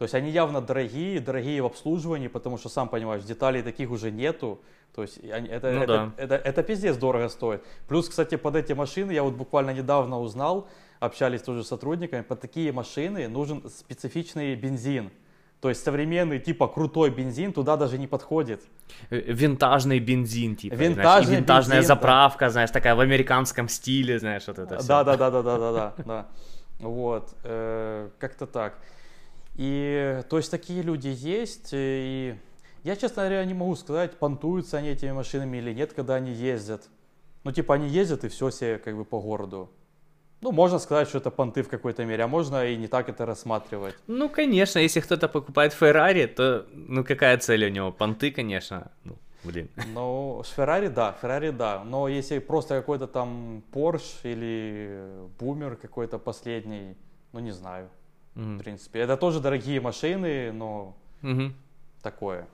То есть они явно дорогие, дорогие в обслуживании, потому что, сам понимаешь, деталей таких уже нету. То есть они- это, Ну это, да. это, это пиздец дорого стоит. Плюс, кстати, под эти машины, я вот буквально недавно узнал, общались тоже с сотрудниками, под такие машины нужен специфичный бензин. То есть современный типа крутой бензин туда даже не подходит. Э, Винтажный бензин, типа. Винтажный знаешь, и винтажная бензин, да. заправка, знаешь, такая в американском стиле, знаешь, вот это всё. Да, да, да, да, да, да, да, да. Вот, э, как-то так. И, то есть, такие люди есть, и я, честно говоря, не могу сказать, понтуются они этими машинами или нет, когда они ездят. Ну, типа, они ездят и все себе, как бы, по городу. Ну, можно сказать, что это понты в какой-то мере, а можно и не так это рассматривать. Ну, конечно, если кто-то покупает Феррари, то, ну, какая цель у него? Понты, конечно. Ну, блин. Ну, с Феррари, да, Феррари, да. Но если просто какой-то там Порш или Бумер какой-то последний, ну, не знаю, в Мгм. принципе. Это тоже дорогие машины, но Мгм. такое.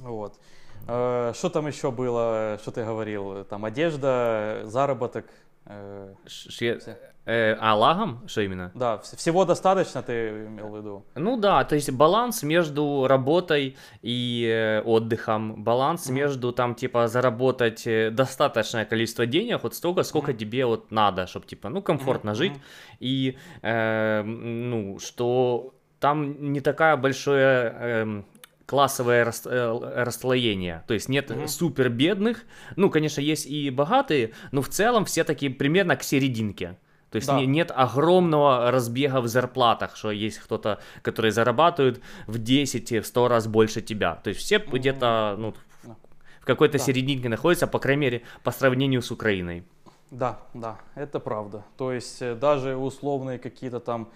Вот. Э, Что там еще было, что ты говорил? Там одежда, заработок. э, Ш- шве- Все. Э, а лагом? Что именно? Да, вс- всего достаточно, ты имел в виду? Ну да, то есть баланс между работой и э, отдыхом, баланс Мгм. между там типа заработать э, достаточное количество денег, вот столько, сколько Мгм. тебе вот надо, чтобы типа, ну, комфортно Мгм, жить, и, э, ну, что там не такая большое эм, классовое рас- э, расслоение, то есть нет Мгм. супер бедных, ну, конечно, есть и богатые, но в целом все такие примерно к серединке. То есть Да. не- нет огромного разбега в зарплатах, что есть кто-то, который зарабатывает в 10, в 100 раз больше тебя. То есть все Мгм. где-то ну, Да. в какой-то Да. серединке находятся, по крайней мере, по сравнению с Украиной. Да, да, это правда. То есть э, даже условные какие-то там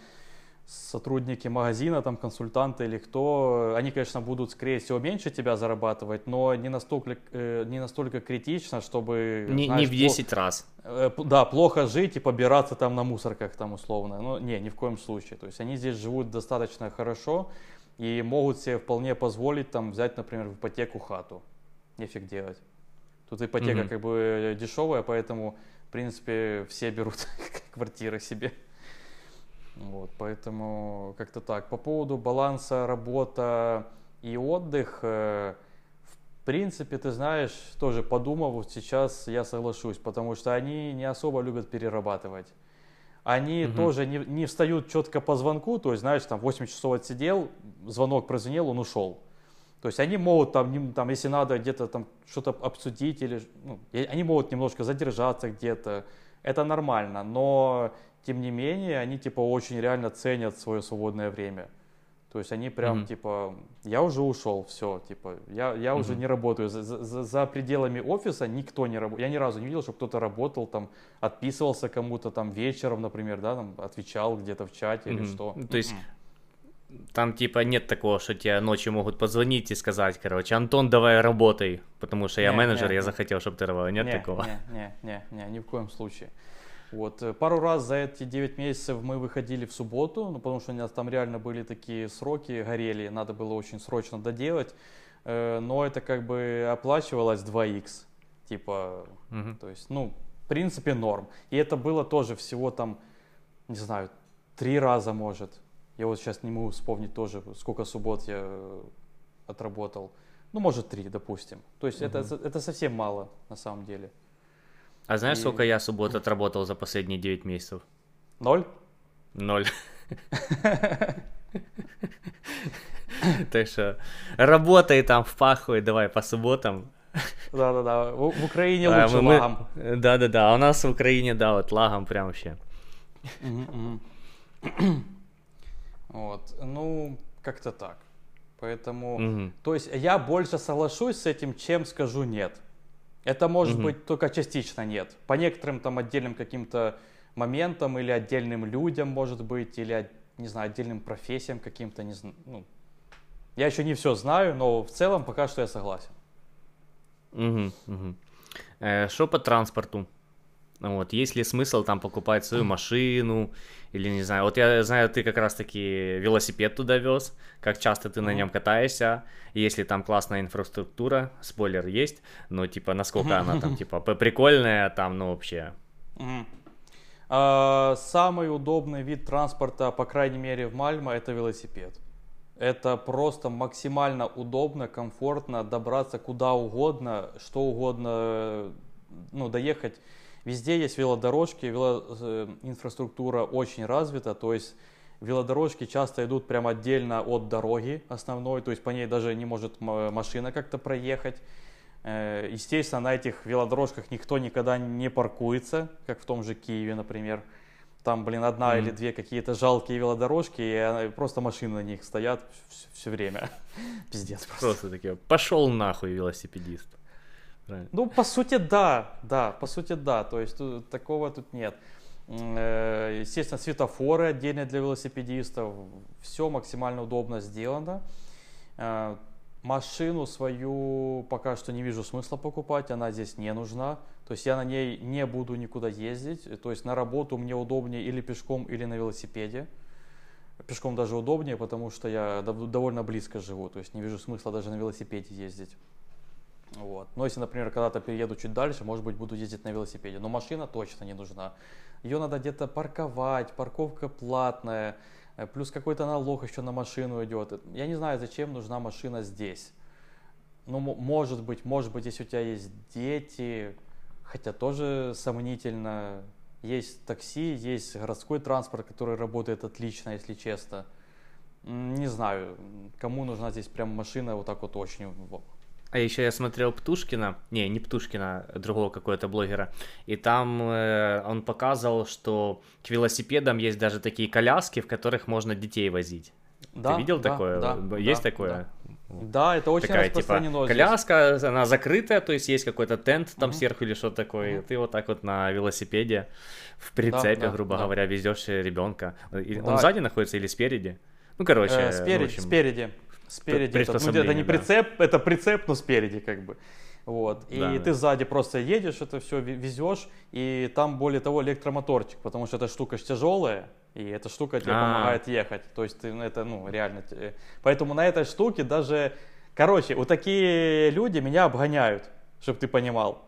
сотрудники магазина, там консультанты или кто, э, они, конечно, будут, скорее всего, меньше тебя зарабатывать, но не настолько, э, не настолько критично, чтобы... Не, не знаешь, в пло- 10 раз. Э, Да, плохо жить и побираться там на мусорках там условно. Ну, не, ни в коем случае. То есть они здесь живут достаточно хорошо и могут себе вполне позволить там взять, например, в ипотеку хату. Нефиг делать. Тут ипотека Мгм. как бы дешевая, поэтому, в принципе, все берут квартиры себе. Вот, поэтому как-то так. По поводу баланса работа и отдых, э, в принципе, ты знаешь, тоже подумав, вот сейчас я соглашусь, потому что они не особо любят перерабатывать. Они Мгм. тоже не, не встают четко по звонку, то есть, знаешь, там 8 часов отсидел, звонок прозвенел, он ушел. То есть они могут там, там если надо где-то там что-то обсудить или, ну, они могут немножко задержаться где-то, это нормально, но тем не менее они типа очень реально ценят свое свободное время. То есть они прям Мгм. типа, я уже ушел, все, типа, я, я уже Мгм. не работаю. За, за- за пределами офиса никто не работает. Я ни разу не видел, чтобы кто-то работал, там, отписывался кому-то там вечером, например, да, там, отвечал где-то в чате или Мгм. что. Ну, то есть. Там типа нет такого, что тебе ночью могут позвонить и сказать, короче, Антон, давай работай, потому что я Не, менеджер, не, я не. захотел, чтобы ты работал. Нет не, такого. Не, не, не, не, ни в коем случае. Вот, э, пару раз за эти 9 месяцев мы выходили в субботу, ну, потому что у нас там реально были такие сроки, горели, надо было очень срочно доделать, Э, но это как бы оплачивалось 2х, типа, Мгм. то есть, ну, в принципе, норм. И это было тоже всего там, не знаю, три раза, может. Я вот сейчас не могу вспомнить тоже, сколько суббот я э, отработал. Ну, может, три, допустим. То есть это, это совсем мало, на самом деле. А знаешь, И- сколько я суббот отработал за последние 9 месяцев? Ноль? Ноль. Так что работай там, впахивай, давай по субботам. Да-да-да, в, в Украине А, лучше лагом. Да-да-да, а у нас в Украине, да, вот лагом прям вообще. Вот, ну, как-то так. Поэтому, то есть я больше соглашусь с этим, чем скажу нет. Это может Мгм. быть только частично нет. По некоторым там отдельным каким-то моментам или отдельным людям, может быть, или, не знаю, отдельным профессиям каким-то, не знаю. Ну, я еще не все знаю, но в целом пока что я согласен. Мгм. Э, Что по транспорту? Вот, есть ли смысл там покупать свою машину? Или не знаю, вот я знаю, ты как раз таки велосипед туда вез, как часто ты на нем катаешься, если там классная инфраструктура, спойлер есть, но типа насколько она там типа прикольная, там, ну вообще. А, Самый удобный вид транспорта, по крайней мере в Мальмо, это велосипед. Это просто максимально удобно, комфортно добраться куда угодно, что угодно, ну, доехать. Везде есть велодорожки, вело- э, инфраструктура очень развита, то есть велодорожки часто идут прямо отдельно от дороги основной, то есть по ней даже не может машина как-то проехать. Э, естественно, на этих велодорожках никто никогда не паркуется, как в том же Киеве, например. Там, блин, одна mm-hmm. или две какие-то жалкие велодорожки, и просто машины на них стоят все, все время. Пиздец просто. Просто такие, пошел нахуй велосипедист. Правильно. Ну, по сути, да, да, по сути, да. То есть тут, такого тут нет. Э, естественно, светофоры отдельные для велосипедистов. Все максимально удобно сделано. Э, машину свою пока что не вижу смысла покупать, она здесь не нужна. То есть я на ней не буду никуда ездить. То есть на работу мне удобнее или пешком, или на велосипеде. Пешком даже удобнее, потому что я довольно близко живу. То есть не вижу смысла даже на велосипеде ездить. Вот. Но если, например, когда-то перееду чуть дальше, может быть, буду ездить на велосипеде. Но машина точно не нужна. Ее надо где-то парковать, парковка платная, э, плюс какой-то налог еще на машину идет. Я не знаю, зачем нужна машина здесь. Ну, может быть, может быть, если у тебя есть дети, хотя тоже сомнительно. Есть такси, есть городской транспорт, который работает отлично, если честно. Не знаю, кому нужна здесь прям машина вот так вот очень а еще я смотрел Птушкина, не, не Птушкина, другого какого-то блогера, и там э, он показывал, что к велосипедам есть даже такие коляски, в которых можно детей возить. Да, Ты видел да, такое? Да, есть да, такое? Да. Да, это очень Такая, распространено. Типа, коляска, она закрытая, то есть есть какой-то тент там угу. сверху или что-то такое. Угу. Ты вот так вот на велосипеде в прицепе, да, да, грубо да. говоря, везешь ребенка. Да. Он сзади находится или спереди? Ну, короче, э, спереди, общем... спереди. Спереди. Это, ну, это не прицеп, да. это прицеп, но спереди как бы. Вот. И да, ты да. сзади просто едешь, это все везешь, и там, более того, электромоторчик, потому что эта штука тяжелая, и эта штука тебе А-а-а. помогает ехать. То есть ты, ну, это, ну, реально. Поэтому на этой штуке даже... Короче, вот такие люди меня обгоняют, чтобы ты понимал.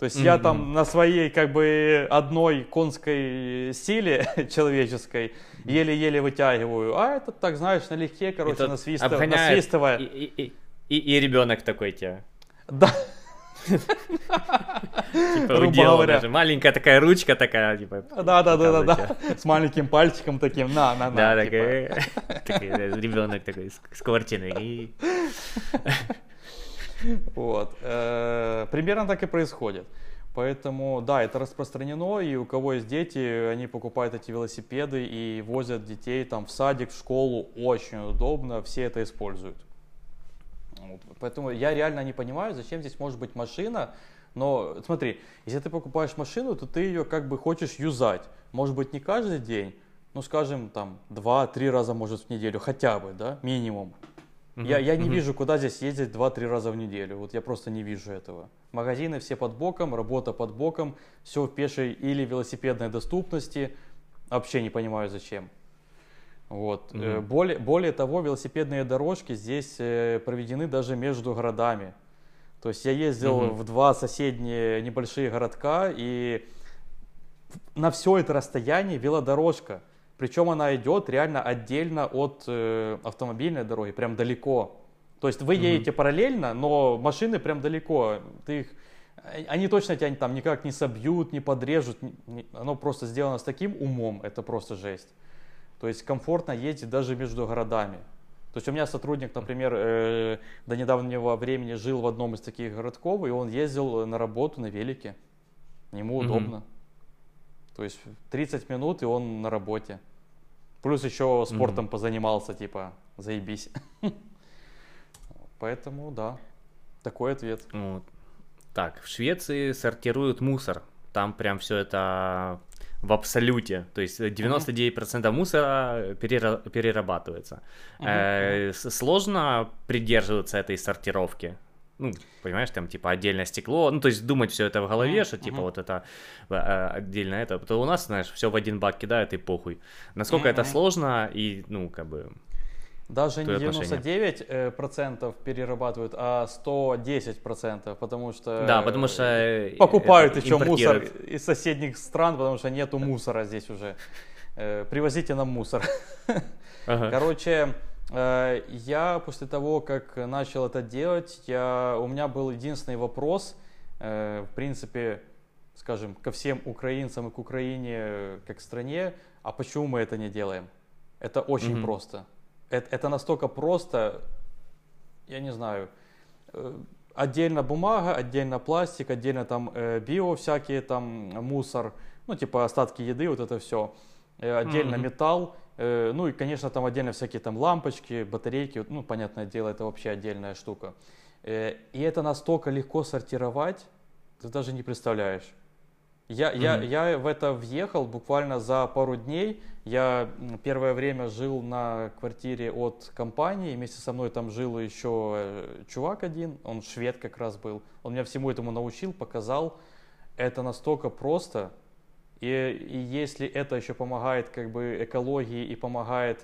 То есть mm-hmm. я там на своей как бы одной конской силе человеческой еле-еле вытягиваю, а этот так знаешь налегке, короче, насвистыв... насвистывая. И, и, и, и ребенок такой тебя. Да. Типа уделана Маленькая такая ручка такая, типа. Да, да, да, да, да. С маленьким пальчиком таким, на, на, на. Да, типа. такой, ребенок такой с квартиной. Вот. Э, примерно так и происходит. Поэтому, да, это распространено, и у кого есть дети, они покупают эти велосипеды и возят детей там в садик, в школу, очень удобно, все это используют. Поэтому я реально не понимаю, зачем здесь может быть машина, но смотри, если ты покупаешь машину, то ты ее как бы хочешь юзать, может быть не каждый день, ну скажем там 2-3 раза может в неделю хотя бы, да, минимум. Uh-huh. Я, я не uh-huh. вижу, куда здесь ездить 2-3 раза в неделю. Вот я просто не вижу этого. Магазины все под боком, работа под боком, все в пешей или велосипедной доступности. Вообще не понимаю зачем. Вот. Uh-huh. Более, более того, велосипедные дорожки здесь э, проведены даже между городами. То есть я ездил uh-huh. в два соседние небольшие городка, и на все это расстояние велодорожка. Причем она идет реально отдельно от э, автомобильной дороги, прям далеко. То есть вы едете mm-hmm. параллельно, но машины прям далеко. Ты их, они точно тебя там никак не собьют, не подрежут. Не, оно просто сделано с таким умом, это просто жесть. То есть комфортно ездить даже между городами. То есть у меня сотрудник, например, э, до недавнего времени жил в одном из таких городков, и он ездил на работу на велике. Ему mm-hmm. удобно. То есть 30 минут, и он на работе. Плюс еще спортом mm-hmm. позанимался, типа, заебись. Поэтому, да, такой ответ. Вот. Так, в Швеции сортируют мусор. Там прям все это в абсолюте. То есть 99% mm-hmm. мусора перера- перерабатывается. Mm-hmm. Э, сложно придерживаться этой сортировки ну, понимаешь, там, типа, отдельное стекло, ну, то есть думать все это в голове, mm-hmm. что, типа, mm-hmm. вот это а, отдельно это, то у нас, знаешь, все в один бак кидают и похуй. Насколько mm-hmm. это сложно и, ну, как бы... Даже не 99% э, процентов перерабатывают, а 110%, процентов, потому что... Да, потому что... Э, покупают еще мусор из соседних стран, потому что нету мусора здесь уже. Э, привозите нам мусор. Ага. Короче, Э, я после того, как начал это делать, я, у меня был единственный вопрос, э, в принципе, скажем, ко всем украинцам и к Украине как к стране, а почему мы это не делаем? Это очень Мгм. просто. Это, это настолько просто, я не знаю, э, отдельно бумага, отдельно пластик, отдельно там э, био всякие, там мусор, ну типа остатки еды, вот это все. Отдельно Мгм. металл, э, ну и, конечно, там отдельно всякие там лампочки, батарейки, ну, понятное дело, это вообще отдельная штука. Э, И это настолько легко сортировать, ты даже не представляешь. Я, я, Мгм. я в это въехал буквально за пару дней. Я первое время жил на квартире от компании. Вместе со мной там жил еще э, чувак один, он швед как раз был. Он меня всему этому научил, показал. Это настолько просто. И, и если это еще помогает как бы экологии и помогает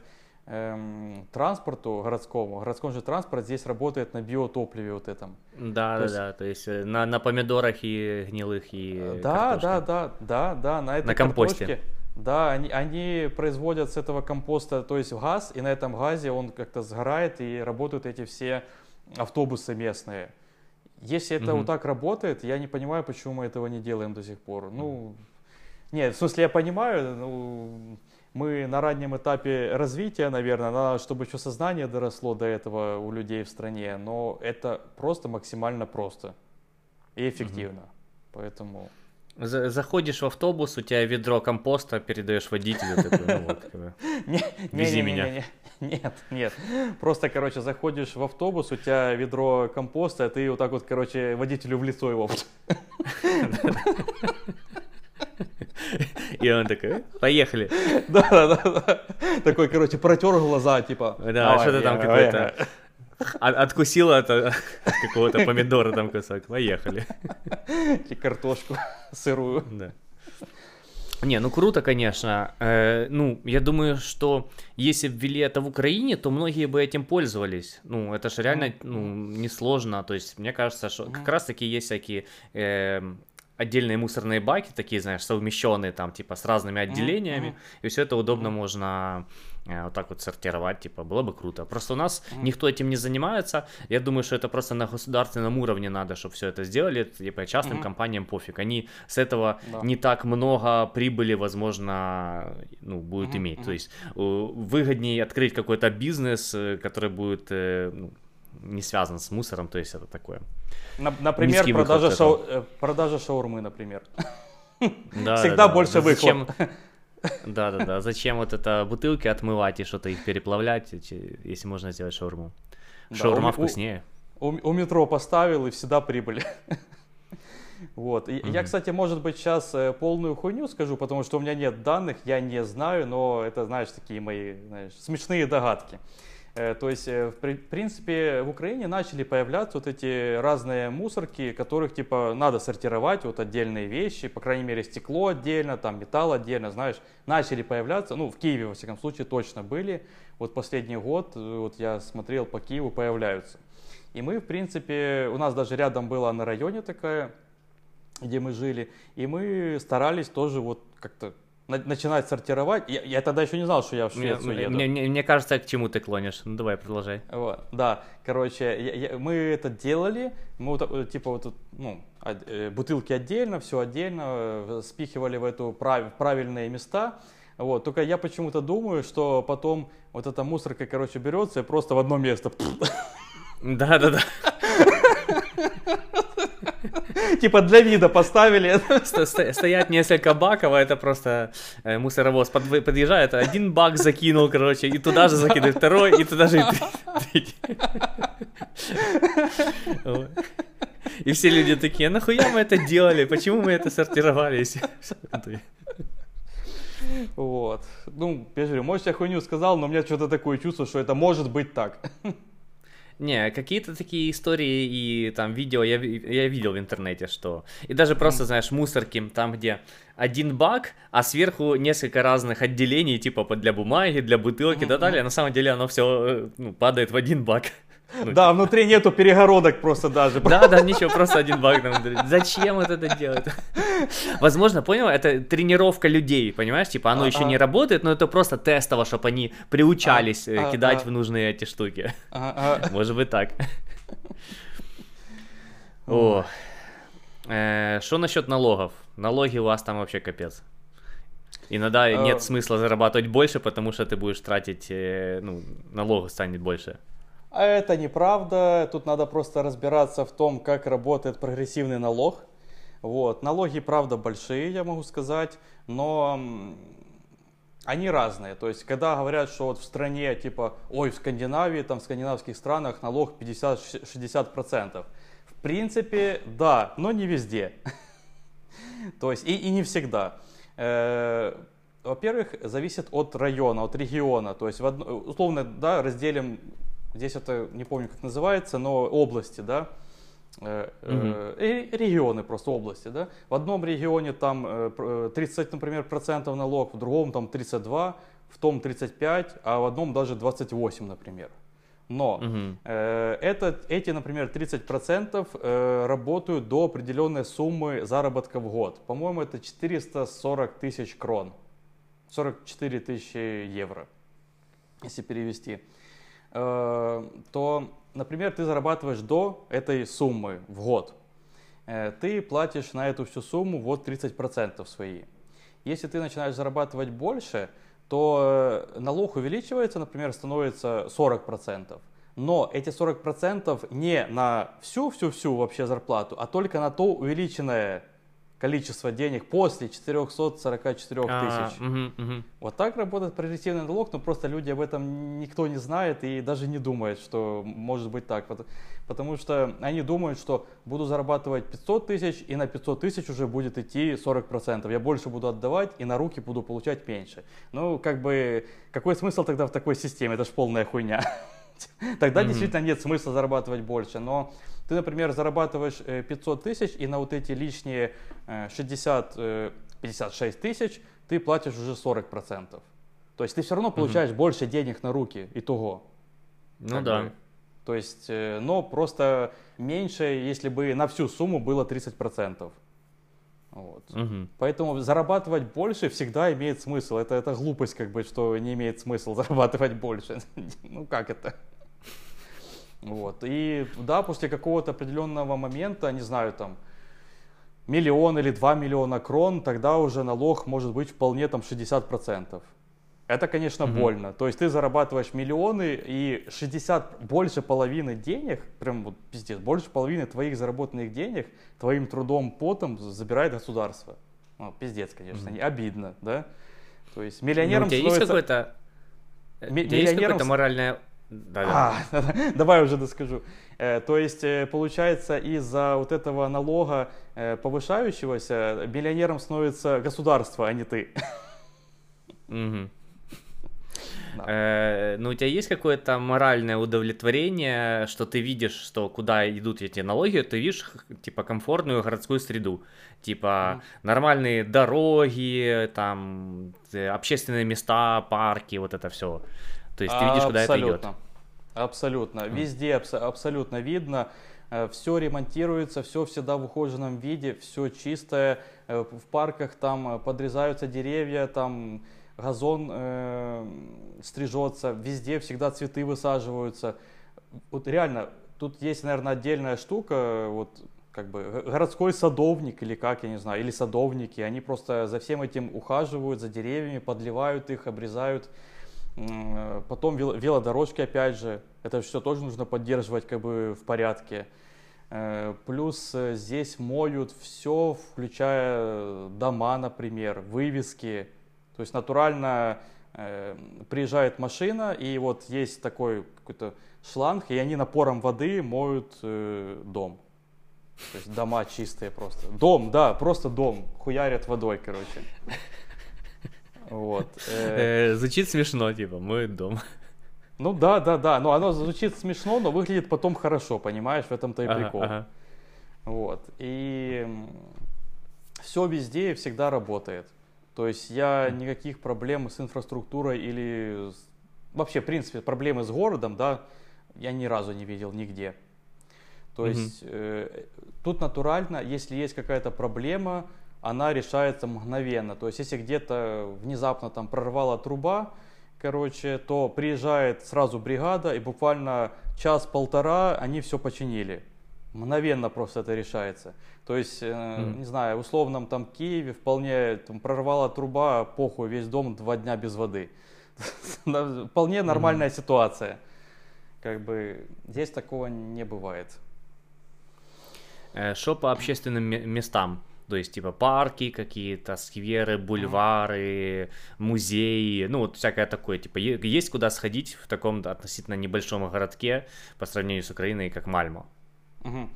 эм, транспорту городскому, городской же транспорт здесь работает на биотопливе вот этом. Да, То да, есть- да. То есть э, на, на помидорах и гнилых и Э, Да, картошке. да, да, да, да, на этой На компосте. картошке, Да, они, они производят с этого компоста, то есть газ, и на этом газе он как-то сгорает, и работают эти все автобусы местные. Если это Мгм. вот так работает, я не понимаю, почему мы этого не делаем до сих пор. Ну, нет, в смысле, я понимаю, ну, мы на раннем этапе развития, наверное, надо, чтобы еще сознание доросло до этого у людей в стране, но это просто максимально просто и эффективно. Поэтому... За- Заходишь в автобус, у тебя ведро компоста, передаешь водителю такой, ну вот, Вези меня. не, не, Нет, нет. Просто, короче, заходишь в автобус, у тебя ведро компоста, а ты вот так вот, короче, водителю в лицо его. И он такой, «Э, поехали. Да, да, да, да. Такой, короче, протер глаза, типа. Да, «Давай, что-то там я- какой-то... от- Откусил от от какого-то помидора там кусок. Поехали. И картошку сырую. Да. Не, ну круто, конечно. Э, ну, я думаю, что если б ввели это в Украине, то многие бы этим пользовались. Ну, это же реально ну, несложно. То есть, мне кажется, что как раз-таки есть всякие эм, отдельные мусорные баки, такие, знаешь, совмещенные там, типа, с разными отделениями. мгм. И все это удобно можно э, вот так вот сортировать, типа, было бы круто. Просто у нас никто этим не занимается. Я думаю, что это просто на государственном уровне надо, чтобы все это сделали. Типа, частным Мгм. компаниям пофиг. Они с этого Да. не так много прибыли, возможно, ну, будут Мгм, иметь. мгм. То есть выгоднее открыть какой-то бизнес, э, который будет э, ну, не связан с мусором, то есть это такое. На- Например, Низкий продажа, шау- э, продажа шаурмы, например. Да, Всегда да, да. больше выхлоп. Зачем- Да, да, да. Зачем вот это бутылки отмывать и что-то их переплавлять, если можно сделать шаурму? Да, Шаурма у- вкуснее. У, у метро поставил и всегда прибыль. Вот. И Я, кстати, может быть, сейчас э, полную хуйню скажу, потому что у меня нет данных, я не знаю, но это, знаешь, такие мои знаешь, смешные догадки. Э, То есть, э, в при- в принципе, в Украине начали появляться вот эти разные мусорки, которых, типа, надо сортировать, вот отдельные вещи, по крайней мере, стекло отдельно, там металл отдельно, знаешь, начали появляться, ну, в Киеве, во всяком случае, точно были. Вот последний год, э, вот я смотрел по Киеву, появляются. И мы, в принципе, у нас даже рядом была на районе такая, где мы жили, и мы старались тоже вот как-то начинать сортировать. Я, я тогда еще не знал, что я в Мне, Швецию еду. мне- мне- мне кажется, к чему ты клонишь. Ну давай, продолжай. Вот, да, короче, я- я- мы это делали, мы вот, э, типа вот ну, э, бутылки отдельно, все отдельно, э, спихивали в эту прав- правильные места. Вот, только я почему-то думаю, что потом вот эта мусорка, короче, берется и просто в одно место. Да, да, да. Типа для вида поставили. Сто- сто- Стоят несколько баков, а это просто э, мусоровоз подъезжает, один бак закинул, короче, и туда же закидывает второй, и туда же и третий. И все люди такие, «А нахуя мы это делали, почему мы это сортировали? Вот. Ну, я же говорю, может, я хуйню сказал, но у меня что-то такое чувство, что это может быть так. Не, какие-то такие истории и там видео я, я видел в интернете, что... И даже просто, знаешь, мусорки, там, где один бак, а сверху несколько разных отделений, типа для бумаги, для бутылки и так далее. На самом деле оно все ну, падает в один бак. Ну, Да, внутри нету перегородок просто даже. Да, да, ничего, просто один баг там. внутри. Зачем вот это делать? Возможно, понял, это тренировка людей, понимаешь? Типа оно еще Ага. не работает, но это просто тестово, чтобы они приучались э, А, кидать а. в нужные эти штуки. Может быть так. О. Э, Что насчет налогов? Налоги у вас там вообще капец. Иногда э, нет смысла зарабатывать больше, потому что ты будешь тратить, э, ну, налог станет больше. А это неправда. Тут надо просто разбираться в том, как работает прогрессивный налог. Вот. Налоги, правда, большие, я могу сказать, но они разные. То есть, когда говорят, что вот в стране, типа, ой, в Скандинавии, там, в скандинавских странах налог 50-60%. В принципе, да, но не везде. То есть, и, и не всегда. Э, во-первых, зависит от района, от региона. То есть, условно, да, разделим, здесь это, не помню, как называется, но области, да, э, угу. регионы просто области, да. В одном регионе там 30, например, процентов налог, в другом там 32, в том 35, а в одном даже 28, например. Но угу. э, это, эти, например, 30% э, работают до определенной суммы заработка в год. По-моему, это 440 тысяч крон. 44 тысячи евро, если перевести. Э, то, например, ты зарабатываешь до этой суммы в год. Э, ты платишь на эту всю сумму вот 30% свои. Если ты начинаешь зарабатывать больше, то э, налог увеличивается, например, становится 40%. Но эти 40% не на всю-всю-всю вообще зарплату, а только на то увеличенное количество денег после 444 а, тысяч. Угу, угу. Вот так работает прогрессивный налог, но просто люди об этом никто не знает и даже не думает, что может быть так. Потому что они думают, что буду зарабатывать 500 тысяч и на 500 тысяч уже будет идти 40%. Я больше буду отдавать и на руки буду получать меньше. Ну, как бы, какой смысл тогда в такой системе? Это ж полная хуйня. Тогда mm действительно нет смысла зарабатывать больше. Но ты, например, зарабатываешь 500 э, тысяч, и на вот эти лишние 60, э, 56 э, тысяч ты платишь уже 40%. То есть ты все равно получаешь угу. больше денег на руки итого. Ну да. Бы. То есть, но просто меньше, если бы на всю сумму было 30%. Вот. Угу. Поэтому зарабатывать больше всегда имеет смысл. Это, это глупость, как бы, что не имеет смысла зарабатывать больше. ну как это? Вот. И да, после какого-то определенного момента, не знаю, там, миллион или два миллиона крон, тогда уже налог может быть вполне там 60%. Это, конечно, mm больно. То есть ты зарабатываешь миллионы и 60, больше половины денег, прям вот пиздец, больше половины твоих заработанных денег твоим трудом, потом забирает государство. Ну, пиздец, конечно, mm обидно, да? То есть миллионером Но у тебя становится... есть какое-то... Миллионером... Есть какое-то моральное да, да. А, давай уже доскажу. Э, то есть, э, получается, из-за вот этого налога э, повышающегося миллионером становится государство, а не ты. Угу. Да. Э, ну, у тебя есть какое-то моральное удовлетворение, что ты видишь, что куда идут эти налоги, ты видишь, типа, комфортную городскую среду, типа, mm. нормальные дороги, там, общественные места, парки, вот это все. То есть ты видишь, куда абсолютно, это идет. Абсолютно. Mm. Везде абс- абсолютно видно. Э, все ремонтируется, все всегда в ухоженном виде, все чистое. Э, в парках там э, подрезаются деревья, там газон э, стрижется, везде всегда цветы высаживаются. Вот реально, тут есть, наверное, отдельная штука, вот как бы городской садовник или как, я не знаю, или садовники, они просто за всем этим ухаживают, за деревьями, подливают их, обрезают. Потом велодорожки, опять же, это все тоже нужно поддерживать как бы в порядке. Э, плюс э, здесь моют все, включая дома, например, вывески. То есть натурально э, приезжает машина, и вот есть такой какой-то шланг, и они напором воды моют э, дом. То есть дома чистые просто. Дом, да, просто дом. Хуярят водой, короче. Вот. Э, звучит смешно, типа, мой дом. Ну да, да, да. Но оно звучит смешно, но выглядит потом хорошо, понимаешь? В этом-то и прикол. Ага, Вот. И все везде и всегда работает. То есть я никаких проблем с инфраструктурой или вообще, в принципе, проблемы с городом, да, я ни разу не видел нигде. То mm есть э, тут натурально, если есть какая-то проблема, она решается мгновенно. То есть, если где-то внезапно там прорвала труба, короче, то приезжает сразу бригада, и буквально час-полтора они все починили. мгновенно просто это решается. То есть, э, mm. не знаю, в условном там Киеве вполне там, прорвала труба, похуй, весь дом два дня без воды. Вполне нормальная mm. ситуация. Как бы здесь такого не бывает. Что по общественным местам? То есть, типа, парки какие-то, скверы, бульвары, музеи, ну, вот всякое такое. Типа, есть куда сходить в таком относительно небольшом городке по сравнению с Украиной, как Мальмо? Угу.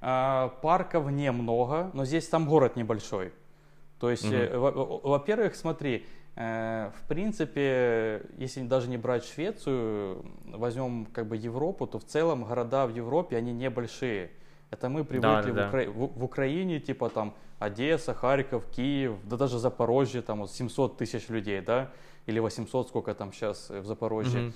А, парков немного, но здесь там город небольшой. То есть, угу. во-первых, смотри, э, в принципе, если даже не брать Швецию, возьмем как бы Европу, то в целом города в Европе, они небольшие. Это мы привыкли да, да, в, Укра... в, в Украине, типа там Одесса, Харьков, Киев, да даже Запорожье, там вот 700 тысяч людей, да, или 800, сколько там сейчас в Запорожье.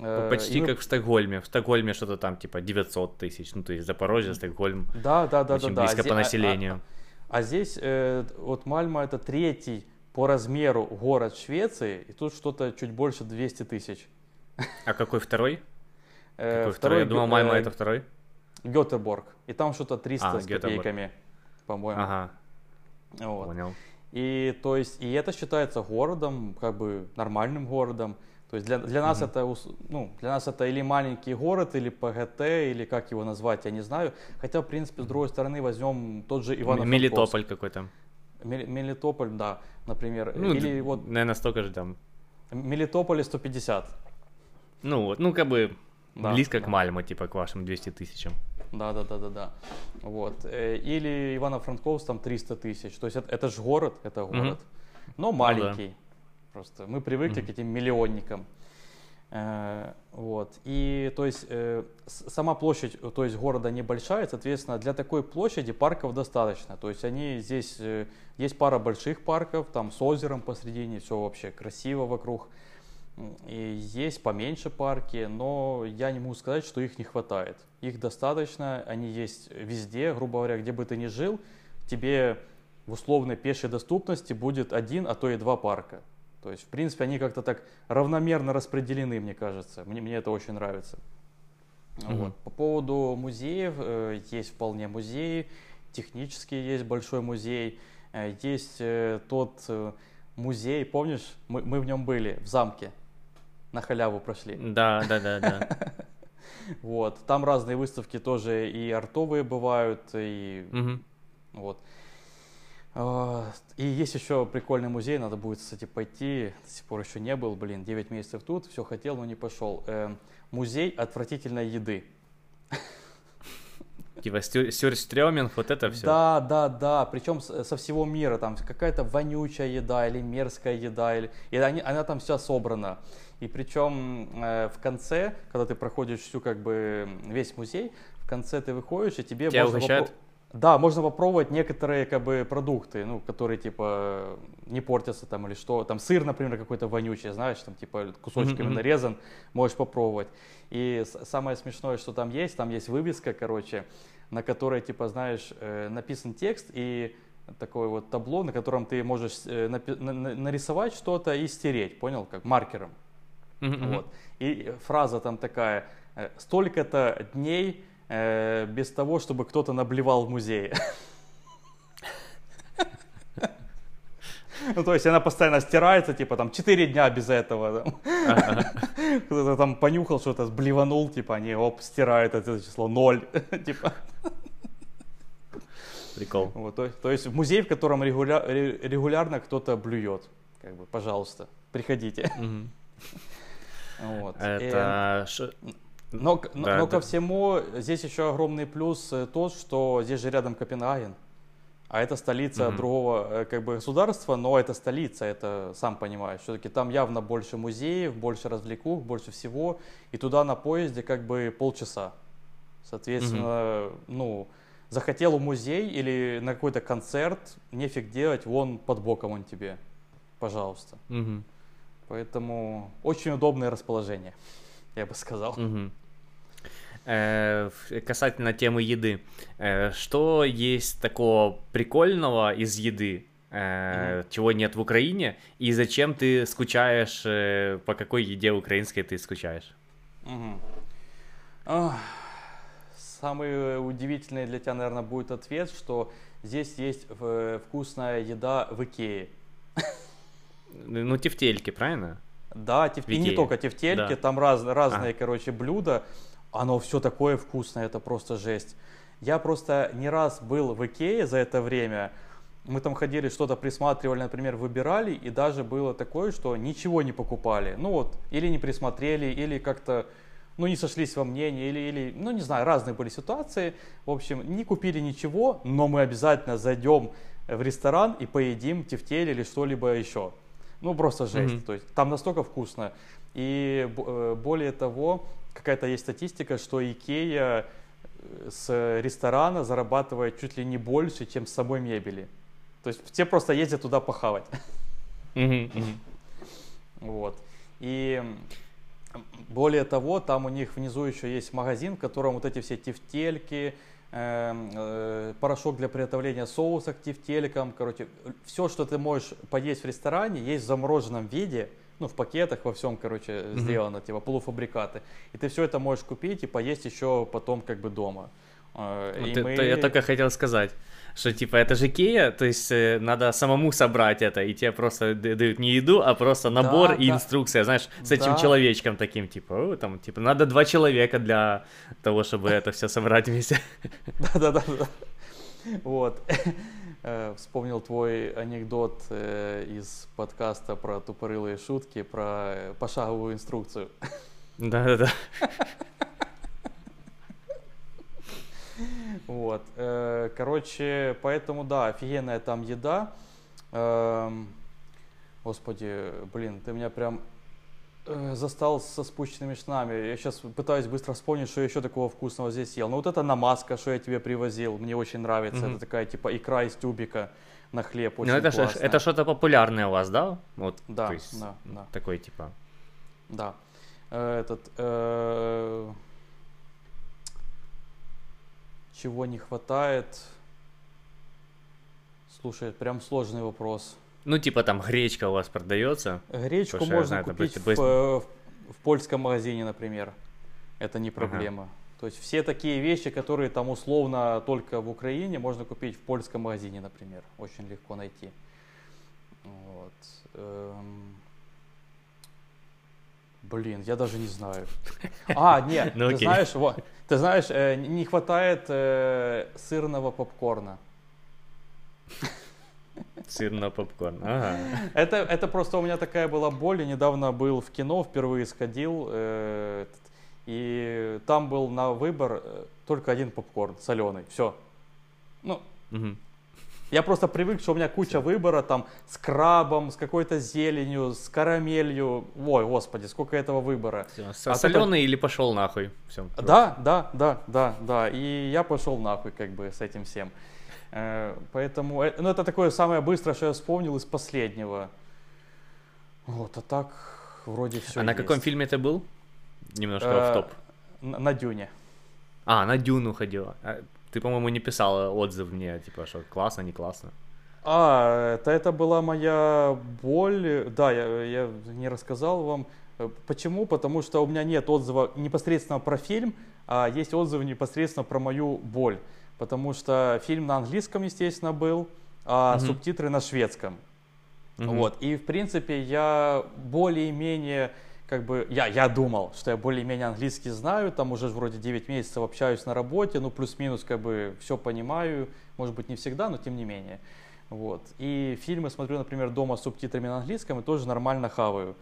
Э, Почти мы... как в Стокгольме. В Стокгольме что-то там типа 900 тысяч, ну то есть Запорожье, Стокгольм. Да, да, да, очень да, близко да. по населению. А, а, а здесь э, вот Мальма это третий по размеру город Швеции, и тут что-то чуть больше 200 тысяч. А какой второй? Э, какой второй? Я думал, Мальма э, это второй. Гетеборг. И там что-то 300 а, с копейками, по-моему. Ага. Вот. Понял. И то есть, и это считается городом, как бы нормальным городом. То есть для, для нас mm-hmm. это, ну, для нас это или маленький город, или ПГТ, или как его назвать, я не знаю. Хотя, в принципе, с другой стороны, возьмем тот же Иван Мелитополь какой-то. Мелитополь, да, например. Ну, или вот... Наверное, столько же там. Мелитополе 150. Ну вот, ну как бы да, близко да. к Мальмо, типа к вашим 200 тысячам. Да, да, да, да, да. Вот. Э, или Ивано-Франковск там 300 тысяч. То есть это, это же город, это город. Mm-hmm. Но маленький. Ну, да. Просто мы привыкли mm-hmm. к этим миллионникам. Э, вот. И то есть э, сама площадь, то есть города небольшая, соответственно, для такой площади парков достаточно. То есть они здесь есть пара больших парков, там с озером посредине, все вообще красиво вокруг. И есть поменьше парки, но я не могу сказать, что их не хватает. Их достаточно, они есть везде, грубо говоря, где бы ты ни жил, тебе в условной пешей доступности будет один, а то и два парка. То есть, в принципе, они как-то так равномерно распределены, мне кажется. Мне, мне это очень нравится. Mm-hmm. Вот. По поводу музеев, э, есть вполне музеи, технический есть большой музей, э, есть э, тот э, музей, помнишь, мы, мы в нем были, в замке на халяву прошли. Да, да, да, да. Вот, там разные выставки тоже и артовые бывают, и вот. А, и есть еще прикольный музей, надо будет, кстати, пойти, до сих пор еще не был, блин, 9 месяцев тут, все хотел, но не пошел. Э, музей отвратительной еды. Типа сюрстрёминг, вот это все. Да, да, да. Причем со всего мира. Там какая-то вонючая еда или мерзкая еда. Или... И они, она там вся собрана. И причем э, в конце, когда ты проходишь всю как бы весь музей, в конце ты выходишь и тебе Тебя можно попро... Да, можно попробовать некоторые как бы продукты, ну, которые типа не портятся там или что. Там сыр, например, какой-то вонючий, знаешь, там типа кусочками mm-hmm. нарезан, можешь попробовать. И самое смешное, что там есть, там есть вывеска, короче, на которой типа, знаешь, э, написан текст и такое вот табло, на котором ты можешь э, нарисовать что-то и стереть, понял, как маркером. Mm-hmm. Вот. И фраза там такая, э, столько-то дней э, без того, чтобы кто-то наблевал в музее. Ну, то есть она постоянно стирается, типа там 4 дня без этого. Кто-то там понюхал что-то, сблеванул, типа они, оп, стирают это число 0. типа. Прикол. Вот, то, то есть музей, в котором регуля, регулярно кто-то блюет. Как бы, пожалуйста, приходите. Вот. Это... И... Но, да, но, да. ко всему, здесь еще огромный плюс э, тот, что здесь же рядом Копенгаген. А это столица mm-hmm. другого э, как бы государства, но это столица, это сам понимаешь. Все-таки там явно больше музеев, больше развлекух, больше всего. И туда на поезде как бы полчаса. Соответственно, mm-hmm. ну, захотел в музей или на какой-то концерт, нефиг делать, вон под боком он тебе. Пожалуйста. Mm-hmm. Поэтому очень удобное расположение, я бы сказал. Угу. Э, касательно темы еды, э, что есть такого прикольного из еды, э, чего нет в Украине, и зачем ты скучаешь, э, по какой еде украинской ты скучаешь? Самый удивительный для тебя, наверное, будет ответ, что здесь есть вкусная еда в Икее. Ну, тефтельки, правильно? Да, теф... и не только тефтельки, да. там раз, разные, а. короче, блюда. Оно все такое вкусное, это просто жесть. Я просто не раз был в Икее за это время. Мы там ходили, что-то присматривали, например, выбирали, и даже было такое, что ничего не покупали. Ну вот, или не присмотрели, или как-то, ну, не сошлись во мнении, или, или, ну, не знаю, разные были ситуации. В общем, не купили ничего, но мы обязательно зайдем в ресторан и поедим тефтель или что-либо еще. Ну, просто жесть. Mm-hmm. То есть там настолько вкусно. И э, более того, какая-то есть статистика, что Икея э, с ресторана зарабатывает чуть ли не больше, чем с самой мебели. То есть все просто ездят туда похавать. Mm-hmm. Mm-hmm. Вот. И более того, там у них внизу еще есть магазин, в котором вот эти все тефтельки, порошок для приготовления соуса к тефтелькам, короче, все, что ты можешь поесть в ресторане, есть в замороженном виде, ну, в пакетах во всем, короче, mm-hmm. сделано, типа полуфабрикаты. И ты все это можешь купить и поесть еще потом как бы дома. Э, вот и мы... я только хотел сказать что типа это же Кея, то есть э, надо самому собрать это, и тебе просто дают не еду, а просто набор да, и да. инструкция, знаешь, с этим да. человечком таким, типа, о, там, типа, надо два человека для того, чтобы это все собрать вместе. Да-да-да. Вот. Э, вспомнил твой анекдот э, из подкаста про тупорылые шутки, про пошаговую инструкцию. Да-да-да. Вот. Э, короче, поэтому, да, офигенная там еда. Эм, господи, блин, ты меня прям э, застал со спущенными штанами. Я сейчас пытаюсь быстро вспомнить, что еще такого вкусного здесь ел. Ну вот это намазка, что я тебе привозил, мне очень нравится. Mm-hmm. Это такая типа икра из тюбика на хлеб. Ну, очень ну это, классно. это что-то популярное у вас, да? Вот, да, есть, да, да. Такой типа. Да. Э, этот. Э чего не хватает? Слушай, прям сложный вопрос. Ну, типа там гречка у вас продается? Гречку можно знаю, купить в, в, в польском магазине, например. Это не проблема. Ага. То есть все такие вещи, которые там условно только в Украине, можно купить в польском магазине, например. Очень легко найти. Вот. Эм... Блин, я даже не знаю. А, нет, ну, ты окей. знаешь, вот, ты знаешь, э, не хватает э, сырного попкорна. Сырного попкорна, ага. Это, это просто у меня такая была боль. Я недавно был в кино, впервые сходил, э, и там был на выбор э, только один попкорн, соленый, все. Ну, угу. Я просто привык, что у меня куча выбора там с крабом, с какой-то зеленью, с карамелью. Ой, господи, сколько этого выбора. Все, а соленый это... или пошел нахуй. Все, да, да, да, да, да. И я пошел нахуй как бы с этим всем. Э, поэтому, э, ну это такое самое быстрое, что я вспомнил из последнего. Вот, а так вроде все. А есть. на каком фильме это был? Немножко в топ. На, на Дюне. А, на Дюну ходила. Ты, по-моему, не писал отзыв мне, типа, что классно, не классно. А, это, это была моя боль. Да, я, я не рассказал вам. Почему? Потому что у меня нет отзыва непосредственно про фильм, а есть отзывы непосредственно про мою боль. Потому что фильм на английском, естественно, был, а угу. субтитры на шведском. Угу. Вот. И, в принципе, я более-менее как бы я, я думал, что я более-менее английский знаю, там уже вроде 9 месяцев общаюсь на работе, ну плюс-минус как бы все понимаю, может быть не всегда, но тем не менее. Вот. И фильмы смотрю, например, дома с субтитрами на английском и тоже нормально хаваю.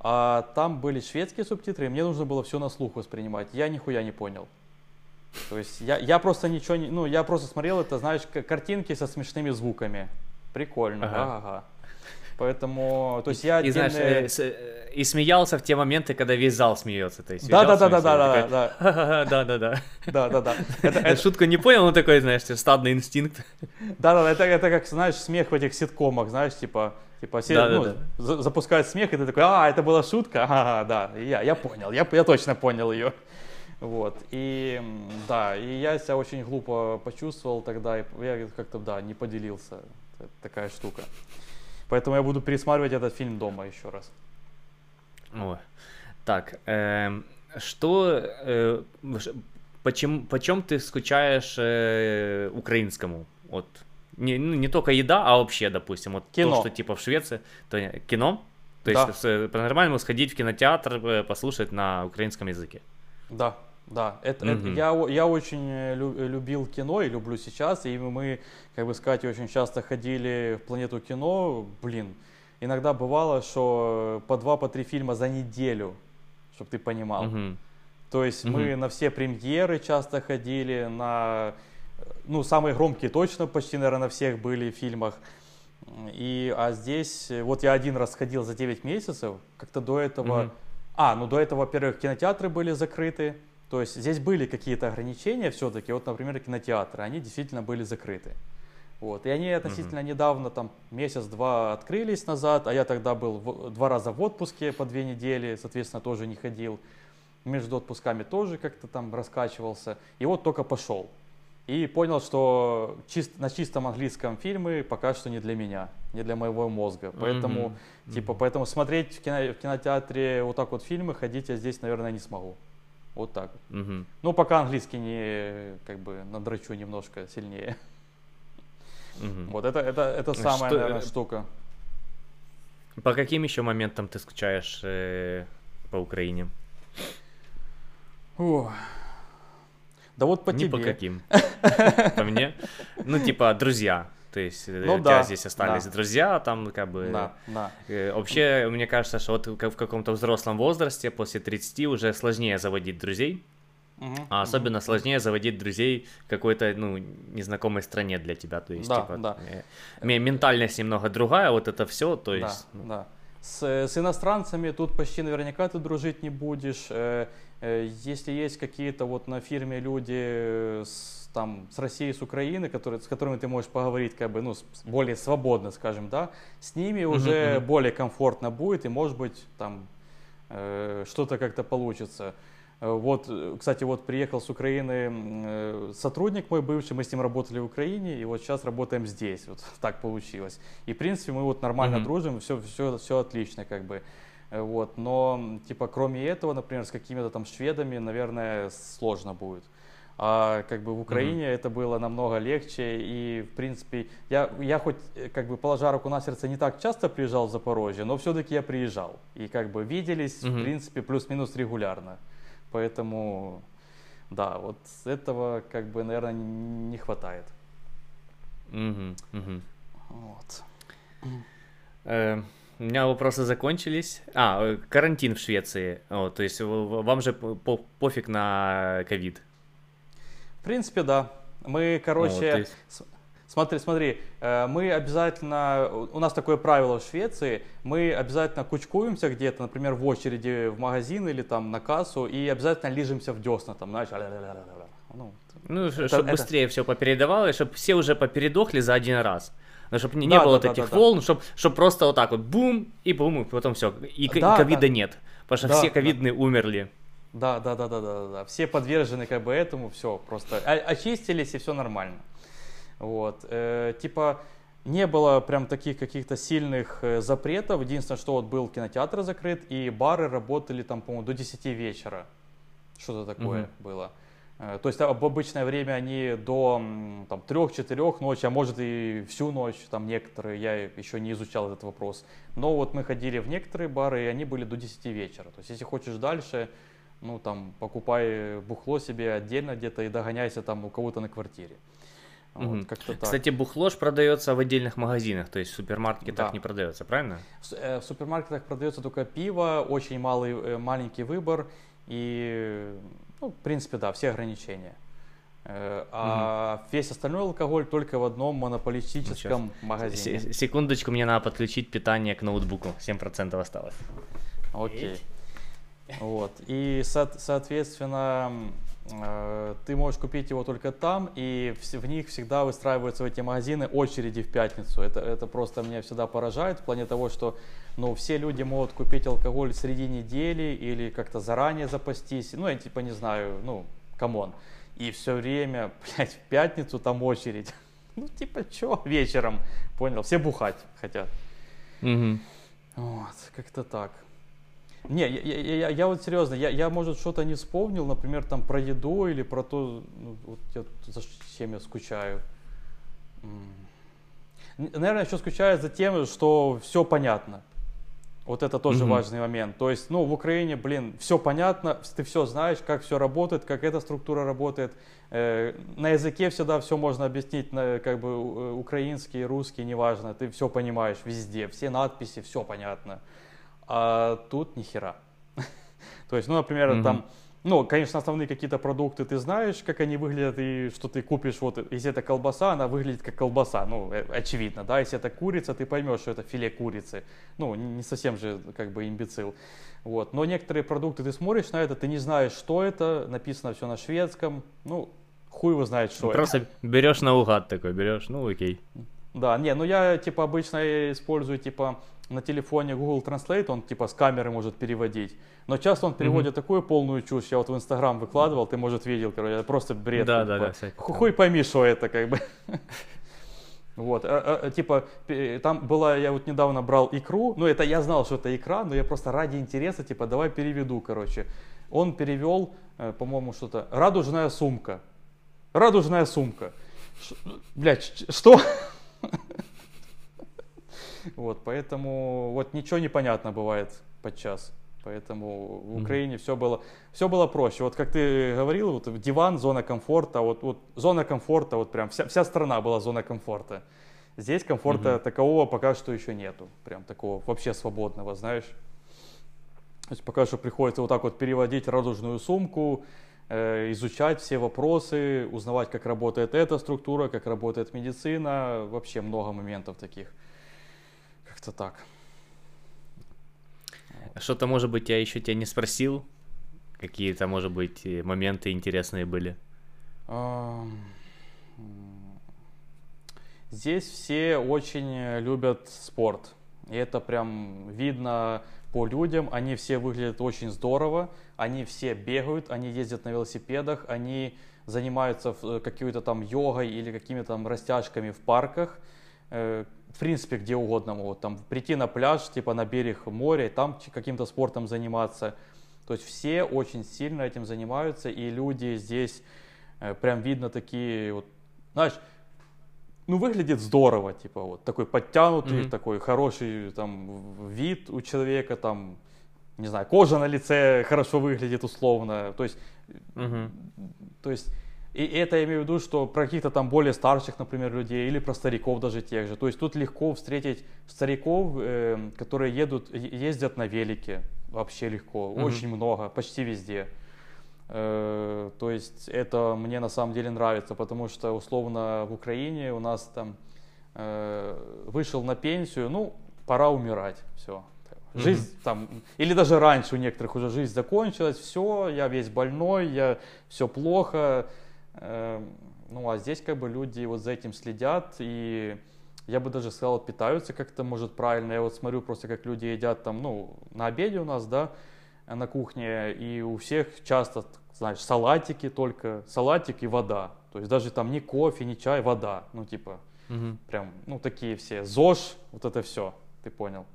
А там были шведские субтитры, и мне нужно было все на слух воспринимать. Я нихуя не понял. То есть я, я просто ничего не... Ну, я просто смотрел это, знаешь, картинки со смешными звуками. Прикольно, ага. ага. Поэтому, то есть я и, отдельные... знаешь, э, э, и смеялся в те моменты, когда весь зал смеется, то есть. Да, да, да, да, да, да, да, да, да, да, да, да, да. Это шутку не понял, но такой, знаешь, стадный инстинкт. Да, да, это это как, знаешь, смех в этих ситкомах, знаешь, типа, типа все да, ну, да, да. запускают смех, и ты такой, а, это была шутка, ага, да, я, я понял, я, я точно понял ее. Вот, и да, и я себя очень глупо почувствовал тогда, и я как-то, да, не поделился, такая штука. Поэтому я буду пересматривать этот фильм дома еще раз. О. Так, э, что э, почему, почем ты скучаешь э, украинскому? Вот не, ну, не только еда, а вообще, допустим, вот Кино. то, что типа в Швеции, то кино. То Да. есть с- по-нормальному сходить в кинотеатр, э, послушать на украинском языке. Да, да. Это, это- Мгм. я, я очень э, э, любил кино и люблю сейчас. И мы, как бы сказать, очень часто ходили в планету кино. Блин, иногда бывало, что по два, по три фильма за неделю, чтобы ты понимал. Мгм. То есть мы Мгм. на все премьеры часто ходили, на, э, ну, самые громкие точно почти, наверное, на всех были в фильмах. И, а здесь, вот я один раз ходил за 9 месяцев, как-то до этого... Мгм. А, ну до этого, во-первых, кинотеатры были закрыты, то есть здесь были какие-то ограничения все-таки, вот, например, кинотеатры, они действительно были закрыты. Вот. И они относительно недавно, там, месяц-два открылись назад, а я тогда был в- два раза в отпуске по две недели, соответственно, тоже не ходил. Между отпусками тоже как-то там раскачивался. И вот только пошел. И понял, что чис- на чистом английском фильмы пока что не для меня, не для моего мозга. Поэтому, Мгм. типа, поэтому смотреть в, кино- в кинотеатре вот так вот фильмы, ходить я здесь, наверное, не смогу. Вот так. вот. Мгм. Ну, пока английский не, как бы, надрачу немножко сильнее. Мгм. Вот это, это, это Что- самая, наверное, штука. По каким еще моментам ты скучаешь э, по Украине? Ух. Да вот по Не тебе. по каким. По мне? Ну, типа, друзья. То есть э, Ну у тебя да, здесь остались да. друзья, там как бы... Да, да. э, Вообще, мне кажется, что вот в каком-то взрослом возрасте, после 30, уже сложнее заводить друзей. Мгм, А особенно сложнее заводить друзей в какой-то, ну, незнакомой стране для тебя. То есть, Да, типа, да. э, ме- ментальность немного другая, вот это все, то есть... да, ну, да. С, с иностранцами тут почти наверняка ты дружить не будешь. Если есть какие-то вот на фирме люди с, там, с России, с Украины, которые, с которыми ты можешь поговорить как бы, ну, более свободно, скажем, да, с ними уже мгм. более комфортно будет, и может быть там э, что-то как-то получится. Э, Вот, кстати, вот приехал с Украины э, сотрудник мой бывший, мы с ним работали в Украине, и вот сейчас работаем здесь, вот так получилось. И, в принципе, мы вот нормально Мгм. дружим, все, все, все отлично, как бы. Э, Вот, но, типа, кроме этого, например, с какими-то там шведами, наверное, сложно будет. А как бы в Украине это было намного легче, и, в принципе, я, я хоть, э, как бы, положа руку на сердце, не так часто приезжал в Запорожье, но все-таки я приезжал. И, как бы, виделись, Мгм. в принципе, плюс-минус регулярно. Поэтому, да, вот этого, как бы, наверное, не хватает. мгм, мгм. Вот. Э, У меня вопросы закончились. А, э, карантин в Швеции. О, то есть вам же по- по- пофиг на ковид. В принципе, да. Мы, короче, есть- с- смотри, смотри, э, мы обязательно, у- нас такое правило в Швеции, мы обязательно кучкуемся где-то, например, в очереди в магазин или там на кассу, и обязательно лижемся в десна, там, знаешь, ну, Ну, чтобы быстрее все попередавалось, чтобы все уже попередохли за один раз. чтобы не, не Да, было да, вот да, да, да. волн, чтобы просто вот так вот бум, и бум, и потом все. И, Да, ковида да. нет. Потому что Да, все да. ковидные умерли. Да, да, да, да, да, да. Все подвержены как бы этому, все, просто очистились и все нормально. Вот, Э, типа не было прям таких каких-то сильных э, запретов. Единственное, что вот был кинотеатр закрыт и бары работали там, по-моему, до 10 вечера. Что-то такое Мгм. было. Э, То есть а, в обычное время они до там, 3-4 ночи, а может и всю ночь, там некоторые, я еще не изучал этот вопрос. Но вот мы ходили в некоторые бары, и они были до 10 вечера. То есть если хочешь дальше, ну там покупай бухло себе отдельно где-то и догоняйся там у кого-то на квартире. Вот, Мгм. как-то так. Кстати, бухло ж продается в отдельных магазинах, то есть в супермаркете Да. не продается, правильно? В с- э, В супермаркетах продается только пиво, очень малый, э, маленький выбор и, ну, в принципе, да, все ограничения. Э, А весь остальной алкоголь только в одном монополистическом магазине. Се- Секундочку, мне надо подключить питание к ноутбуку. 7% осталось. Окей. Вот. И, со- соответственно, э, ты можешь купить его только там, и в них всегда выстраиваются в эти магазины очереди в пятницу. Это, это просто меня всегда поражает в плане того, что ну, все люди могут купить алкоголь среди недели или как-то заранее запастись. Ну, я типа не знаю, ну, come on. И все время, блядь, в пятницу там очередь. Ну, типа, чё, вечером, понял, все бухать хотят. Мгм. Вот, как-то так. Не, я, я, я, я вот серьезно, я, я может что-то не вспомнил, например, там про еду или про то, ну, вот я, за чем я скучаю. Наверное, еще скучаю за тем, что все понятно. Вот это тоже mm-hmm. важный момент. То есть, ну, в Украине, блин, все понятно, ты все знаешь, как все работает, как эта структура работает. Э, на языке всегда все можно объяснить, на, как бы э, украинский, русский, неважно, ты все понимаешь везде, все надписи, все понятно. А тут ни хера. То есть, ну, например, mm-hmm. там ну, конечно, основные какие-то продукты ты знаешь, как они выглядят, и что ты купишь, вот, если это колбаса, она выглядит как колбаса, ну, э, очевидно, да, если это курица, ты поймешь, что это филе курицы, ну, не совсем же, как бы, имбецил, вот, но некоторые продукты ты смотришь на это, ты не знаешь, что это, написано все на шведском, ну, хуй его знает, что Просто это. Просто берешь наугад такой, берешь, ну, окей. Да, не, ну я, типа, обычно использую, типа, на телефоне Google Translate, он типа с камеры может переводить. Но часто он переводит mm-hmm. такую полную чушь. Я вот в Инстаграм выкладывал, ты, может, видел, короче, это просто бред. Да, да, да. Хуй пойми, что это, как бы. Вот, а, а, а, типа, там была, я вот недавно брал икру, ну это я знал, что это икра, но я просто ради интереса, типа, давай переведу, короче. Он перевел, э, по-моему, что-то, радужная сумка. Радужная сумка. Ш, блядь, что? Вот, поэтому вот ничего не понятно бывает подчас. Поэтому в Украине mm-hmm. все было, все было проще. Вот как ты говорил, вот диван, зона комфорта, вот, вот зона комфорта, вот прям вся, вся страна была зона комфорта. Здесь комфорта mm-hmm. такового пока что еще нету, прям такого вообще свободного, знаешь. То есть пока что приходится вот так вот переводить радужную сумку, э, изучать все вопросы, узнавать, как работает эта структура, как работает медицина, вообще много моментов таких. Как-то так. Что-то, может быть, я еще тебя не спросил? Какие-то, может быть, моменты интересные были? Здесь все очень любят спорт. И это прям видно по людям. Они все выглядят очень здорово. Они все бегают, они ездят на велосипедах, они занимаются э, какой-то там йогой или какими-то там растяжками в парках. Э, в принципе, где угодно могут. Там прийти на пляж, типа на берег моря, и там каким-то спортом заниматься. То есть все очень сильно этим занимаются, и люди здесь э, прям видно такие, вот, знаешь, ну выглядит здорово, типа вот такой подтянутый, mm-hmm. такой хороший там вид у человека, там, не знаю, кожа на лице хорошо выглядит условно, то есть, mm-hmm. то есть и это я имею в виду, что про каких-то там более старших, например, людей или про стариков даже тех же. То есть тут легко встретить стариков, э, которые едут, ездят на велике. Вообще легко. Mm-hmm. Очень много, почти везде. Э, то есть это мне на самом деле нравится, потому что условно в Украине у нас там э, вышел на пенсию, ну, пора умирать. Все. Жизнь mm-hmm. там, или даже раньше у некоторых уже жизнь закончилась, все, я весь больной, я все плохо, ну, а здесь как бы люди вот за этим следят, и я бы даже сказал, питаются как-то, может, правильно. Я вот смотрю просто, как люди едят там, ну, на обеде у нас, да, на кухне, и у всех часто, знаешь, салатики только, салатик и вода. То есть даже там ни кофе, ни чай, вода. Ну, типа, угу. прям, ну, такие все. ЗОЖ, вот это все, ты понял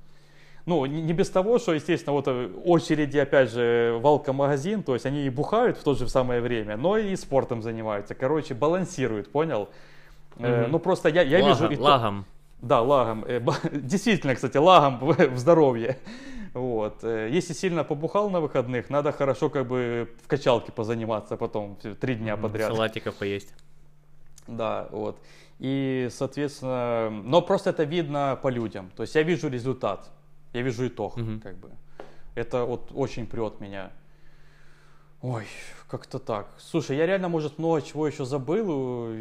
ну, не без того, что, естественно, вот э, очереди, опять же, в алкомагазин, то есть они и бухают в то же самое время, но и спортом занимаются. Короче, балансируют, понял? Угу. Э, ну, просто я, я Лага, вижу... Лагом. Да, лагом. Э, действительно, кстати, лагом в здоровье. Вот. Э, если сильно побухал на выходных, надо хорошо как бы в качалке позаниматься потом три дня подряд. Салатиков поесть. Да, вот. И, соответственно, но просто это видно по людям. То есть я вижу результат. Я вижу итог, угу. как бы. Это вот очень прет меня. Ой, как-то так. Слушай, я реально, может, много чего еще забыл.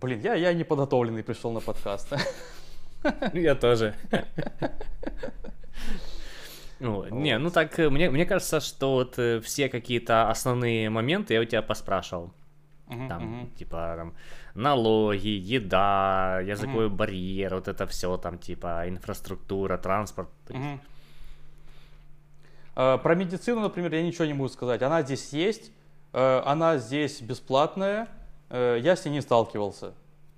Блин, я, я не подготовленный пришел на подкаст. Я тоже. Ну, не, ну так, э, мне, мне кажется, что вот э, все какие-то основные моменты я у тебя поспрашивал. Там, типа, там, налоги, еда, языковой uh-huh. барьер, вот это все там, типа, инфраструктура, транспорт. Uh, про медицину, например, я ничего не могу сказать. Она здесь есть, uh, она здесь бесплатная, uh, я с ней не сталкивался.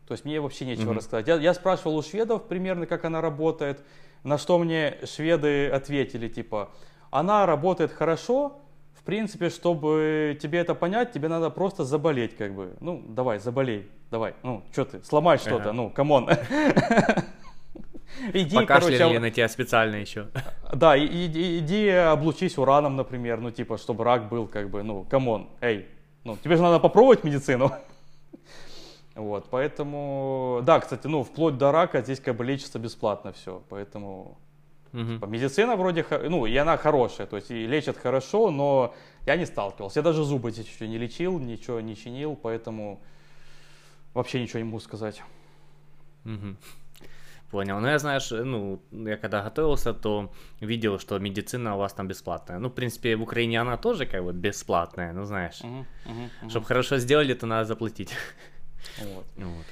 То есть мне вообще нечего mm-hmm. рассказать. Я, я спрашивал у шведов примерно, как она работает, на что мне шведы ответили, типа, она работает хорошо, в принципе, чтобы тебе это понять, тебе надо просто заболеть, как бы. Ну, давай, заболей, давай, ну, что ты, сломай что-то, ага. ну, come on. Иди, Покашляли короче, на тебя специально еще. Да, иди, иди облучись ураном, например, ну, типа, чтобы рак был, как бы, ну, come on, эй, ну, тебе же надо попробовать медицину. Вот, поэтому, да, кстати, ну, вплоть до рака здесь как бы лечится бесплатно все, поэтому угу. типа, медицина вроде, ну, и она хорошая, то есть и лечат хорошо, но я не сталкивался, я даже зубы здесь еще не лечил, ничего не чинил, поэтому вообще ничего не могу сказать. Угу. Понял. Ну, я, знаешь, ну, я когда готовился, то видел, что медицина у вас там бесплатная. Ну, в принципе, в Украине она тоже как бы бесплатная, ну, знаешь. Uh-huh, uh-huh, uh-huh. Чтобы хорошо сделали, то надо заплатить. Вот. Вот.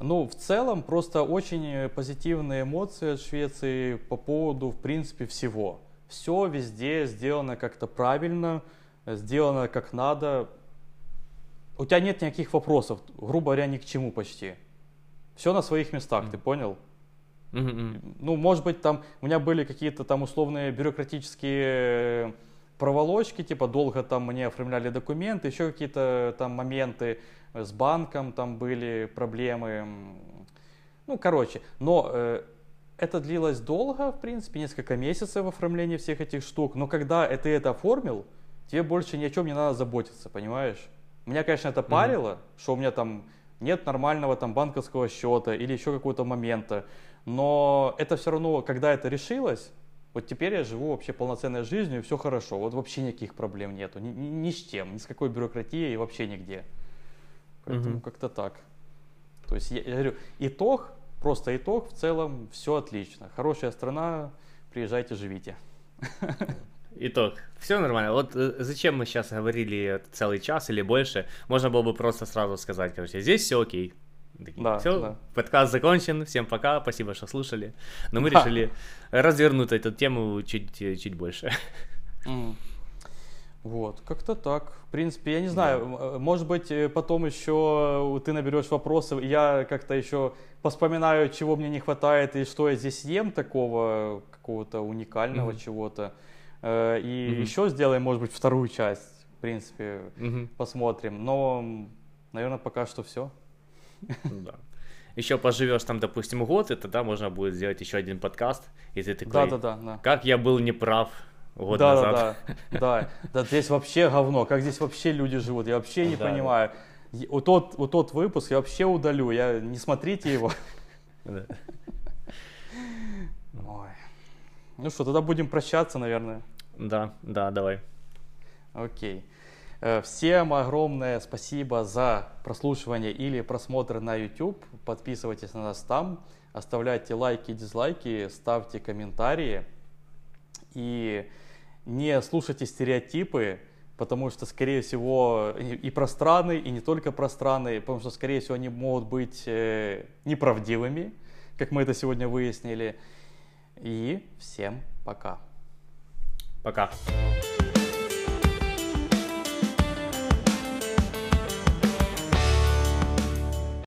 Ну, в целом, просто очень позитивные эмоции от Швеции по поводу, в принципе, всего. Все везде сделано как-то правильно, сделано как надо. У тебя нет никаких вопросов, грубо говоря, ни к чему почти. Все на своих местах, mm. ты понял? Mm-hmm. Ну, может быть, там у меня были какие-то там условные бюрократические проволочки, типа долго там мне оформляли документы, еще какие-то там моменты с банком там были проблемы. Ну, короче, но э, это длилось долго, в принципе, несколько месяцев оформления всех этих штук. Но когда ты это оформил, тебе больше ни о чем не надо заботиться, понимаешь? Меня, конечно, это парило, mm-hmm. что у меня там нет нормального там банковского счета или еще какого-то момента. Но это все равно, когда это решилось, вот теперь я живу вообще полноценной жизнью, и все хорошо. Вот вообще никаких проблем нету. Ни, ни, ни с чем, ни с какой бюрократией, вообще нигде. Поэтому угу. как-то так. То есть я, я говорю, итог, просто итог, в целом все отлично. Хорошая страна, приезжайте, живите. Итог. Все нормально. Вот э, зачем мы сейчас говорили целый час или больше? Можно было бы просто сразу сказать, короче, здесь все окей. Такие, да, все, да. подкаст закончен, всем пока, спасибо, что слушали. Но мы решили развернуть эту тему чуть, чуть больше. Mm. Вот, как-то так. В принципе, я не знаю, да. Э, может быть, э, потом еще ты наберешь вопросы, я как-то еще поспоминаю, чего мне не хватает и что я здесь ем такого, какого-то уникального mm-hmm. чего-то. Э, и mm-hmm. еще сделаем, может быть, вторую часть. В принципе, mm-hmm. посмотрим. Но, наверное, пока что все. Да. Еще поживешь там, допустим, год, и тогда можно будет сделать еще один подкаст, и ты такой, да, да, да, да. как я был неправ, год да, назад. Да, да, да. Да здесь вообще говно. Как здесь вообще люди живут? Я вообще не да, понимаю. Да. Вот, тот, вот тот выпуск я вообще удалю. Я, не смотрите его. Да. Ой. Ну что, тогда будем прощаться, наверное. Да, да, давай. Окей. Э, всем огромное спасибо за прослушивание или просмотр на YouTube. Подписывайтесь на нас там, оставляйте лайки, дизлайки, ставьте комментарии. И не слушайте стереотипы, потому что, скорее всего, и про страны, и не только про страны, потому что, скорее всего, они могут быть э, неправдивыми, как мы это сегодня выяснили. И всем пока. Пока.